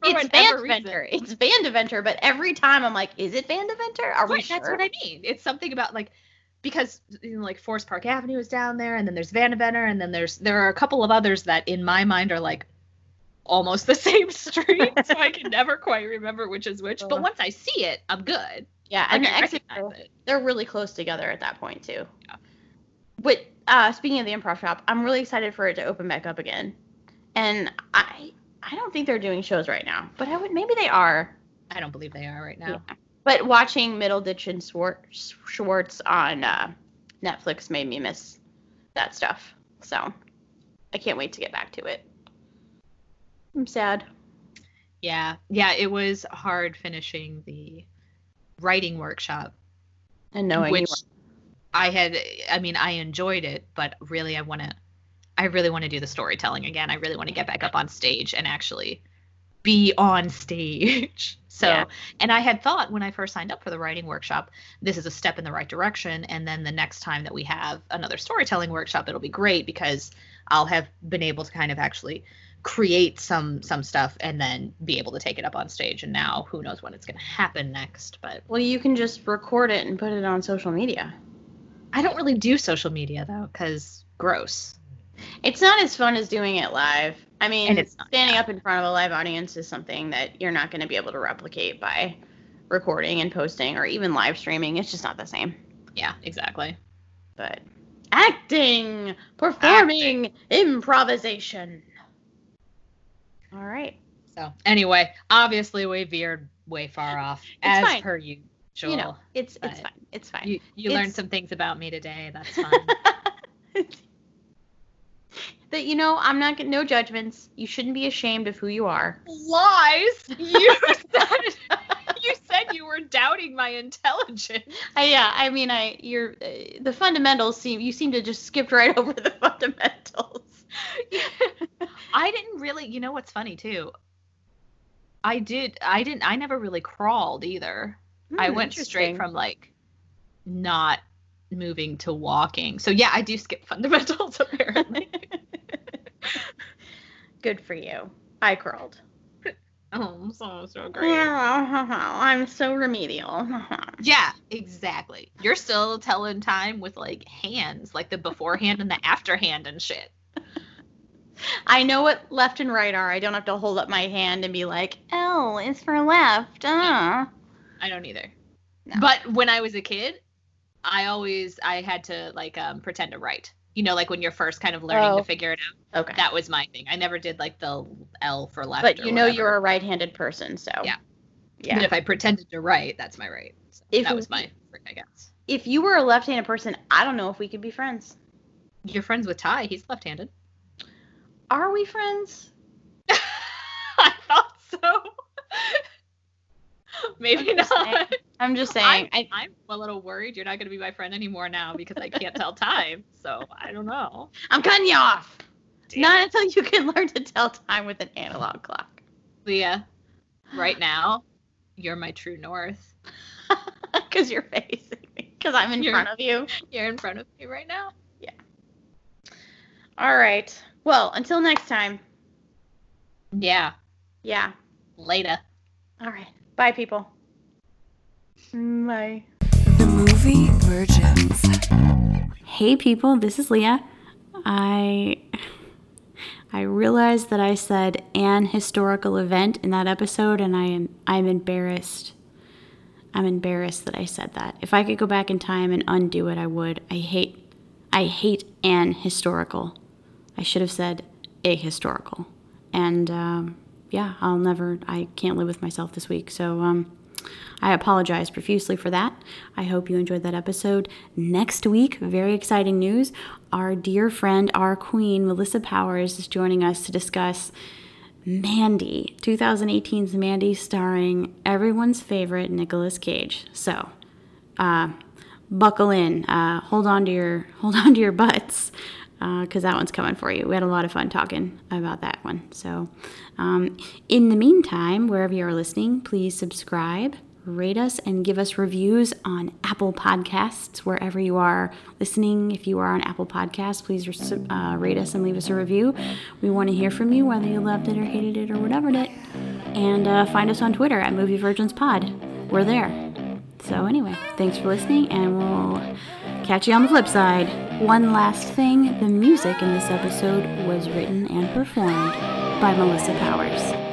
Speaker 2: It's
Speaker 3: whatever
Speaker 2: Van It's Vandeventer, but every time I'm like, is it Vandeventer? Are we sure?
Speaker 3: That's what I mean. It's something about like because you know, like Forest Park Avenue is down there, and then there's Vandeventer, and then there's there are a couple of others that in my mind are like almost the same street, so I can never quite remember which is which. But once I see it, I'm good.
Speaker 2: yeah, and the exit they're really close together at that point too.
Speaker 3: Yeah.
Speaker 2: But uh, speaking of the improv shop, I'm really excited for it to open back up again. And I I don't think they're doing shows right now, but I would maybe they are.
Speaker 3: I don't believe they are right now.
Speaker 2: Yeah. But watching Middleditch and Schwartz, Schwartz on uh, Netflix made me miss that stuff. So I can't wait to get back to it. I'm sad.
Speaker 3: Yeah, yeah. It was hard finishing the writing workshop,
Speaker 2: And knowing
Speaker 3: which I had. I mean, I enjoyed it, but really, I want to. I really want to do the storytelling again. I really want to get back up on stage and actually be on stage. So,
Speaker 2: Yeah.
Speaker 3: and I had thought when I first signed up for the writing workshop, this is a step in the right direction. And then the next time that we have another storytelling workshop, it'll be great because I'll have been able to kind of actually create some some stuff and then be able to take it up on stage. And now who knows when it's going to happen next, but
Speaker 2: well, you can just record it and put it on social media.
Speaker 3: I don't really do social media though cuz gross.
Speaker 2: It's not as fun as doing it live. I mean,
Speaker 3: And it's not,
Speaker 2: standing up in front of a live audience is something that you're not going to be able to replicate by recording and posting or even live streaming. It's just not the same.
Speaker 3: Yeah, exactly.
Speaker 2: But acting, performing, improvisation. All right.
Speaker 3: So, anyway, obviously we veered way far off as
Speaker 2: fine.
Speaker 3: per usual.
Speaker 2: You know, it's it's fine. It's fine.
Speaker 3: You, you learned some things about me today. That's fine.
Speaker 4: that you know I'm not getting no judgments. You shouldn't be ashamed of who you are.
Speaker 3: Lies. You said you said you were doubting my intelligence.
Speaker 4: I, yeah, I mean, I you're uh, the fundamentals seem you seem to just skipped right over the fundamentals.
Speaker 3: I didn't really. You know what's funny too? I did. I didn't. I never really crawled either. I
Speaker 4: Hmm,
Speaker 3: went straight from like not moving to walking. So yeah, I do skip fundamentals apparently.
Speaker 4: Good for you. I crawled.
Speaker 3: Oh, I'm so so great.
Speaker 4: I'm so remedial.
Speaker 3: Yeah, exactly. You're still telling time with like hands, like the beforehand and the afterhand and shit.
Speaker 4: I know what left and right are. I don't have to hold up my hand and be like, L is for left. Uh.
Speaker 3: I don't either.
Speaker 4: No.
Speaker 3: But when I was a kid, I always I had to like um pretend to write. You know, like when you're first kind of learning
Speaker 4: Oh.
Speaker 3: to figure it out.
Speaker 4: Okay.
Speaker 3: That was my thing. I never did like the L for left.
Speaker 4: but you know
Speaker 3: whatever.
Speaker 4: you're a right-handed person, so
Speaker 3: Yeah.
Speaker 4: yeah.
Speaker 3: But if I pretended to write, that's my right. So
Speaker 4: If
Speaker 3: that was my I guess.
Speaker 4: if you were a left-handed person, I don't know if we could be friends.
Speaker 3: You're friends with Ty. He's left-handed.
Speaker 4: Are we friends?
Speaker 3: I thought so. Maybe
Speaker 4: I'm just saying.
Speaker 3: not.
Speaker 4: I'm just
Speaker 3: I'm,
Speaker 4: saying. I,
Speaker 3: I'm a little worried you're not going to be my friend anymore now because I can't tell time. So I don't know.
Speaker 4: I'm cutting you off.
Speaker 3: Damn
Speaker 4: Not until you can learn to tell time with an analog clock.
Speaker 3: Leah, right now, you're my true north.
Speaker 4: Because you're facing me. Because I'm in
Speaker 3: You're-
Speaker 4: front of you.
Speaker 3: You're in front of me right now. Yeah.
Speaker 4: All right. Well, until next time.
Speaker 3: Yeah.
Speaker 4: Yeah.
Speaker 3: Later.
Speaker 4: All right. Bye, people. Bye.
Speaker 1: The movie Virgins.
Speaker 2: Hey people, this is Leah. I I realized that I said an historical event in that episode and I am I'm embarrassed. I'm embarrassed that I said that. If I could go back in time and undo it, I would. I hate I hate an historical. I should have said a historical. And um, yeah, I'll never I can't live with myself this week. So um I apologize profusely for that. I hope you enjoyed that episode. Next week, very exciting news. Our dear friend, our queen, Melissa Powers, is joining us to discuss Mandy, 2018's Mandy, starring everyone's favorite Nicolas Cage. So, uh, buckle in, uh, hold on to your hold on to your butts, because that one's coming for you. We had a lot of fun talking about that one. So, um, in the meantime, wherever you are listening, please subscribe, rate us, and give us reviews on Apple Podcasts, wherever you are listening. If you are on Apple Podcasts, please uh, rate us and leave us a review. We want to hear from you, whether you loved it or hated it or whatever it. And uh, find us on Twitter at Movie Virgins Pod. We're there. So, anyway, thanks for listening, and we'll catch you on the flip side. One last thing the music in this episode was written and performed by Melissa Powers.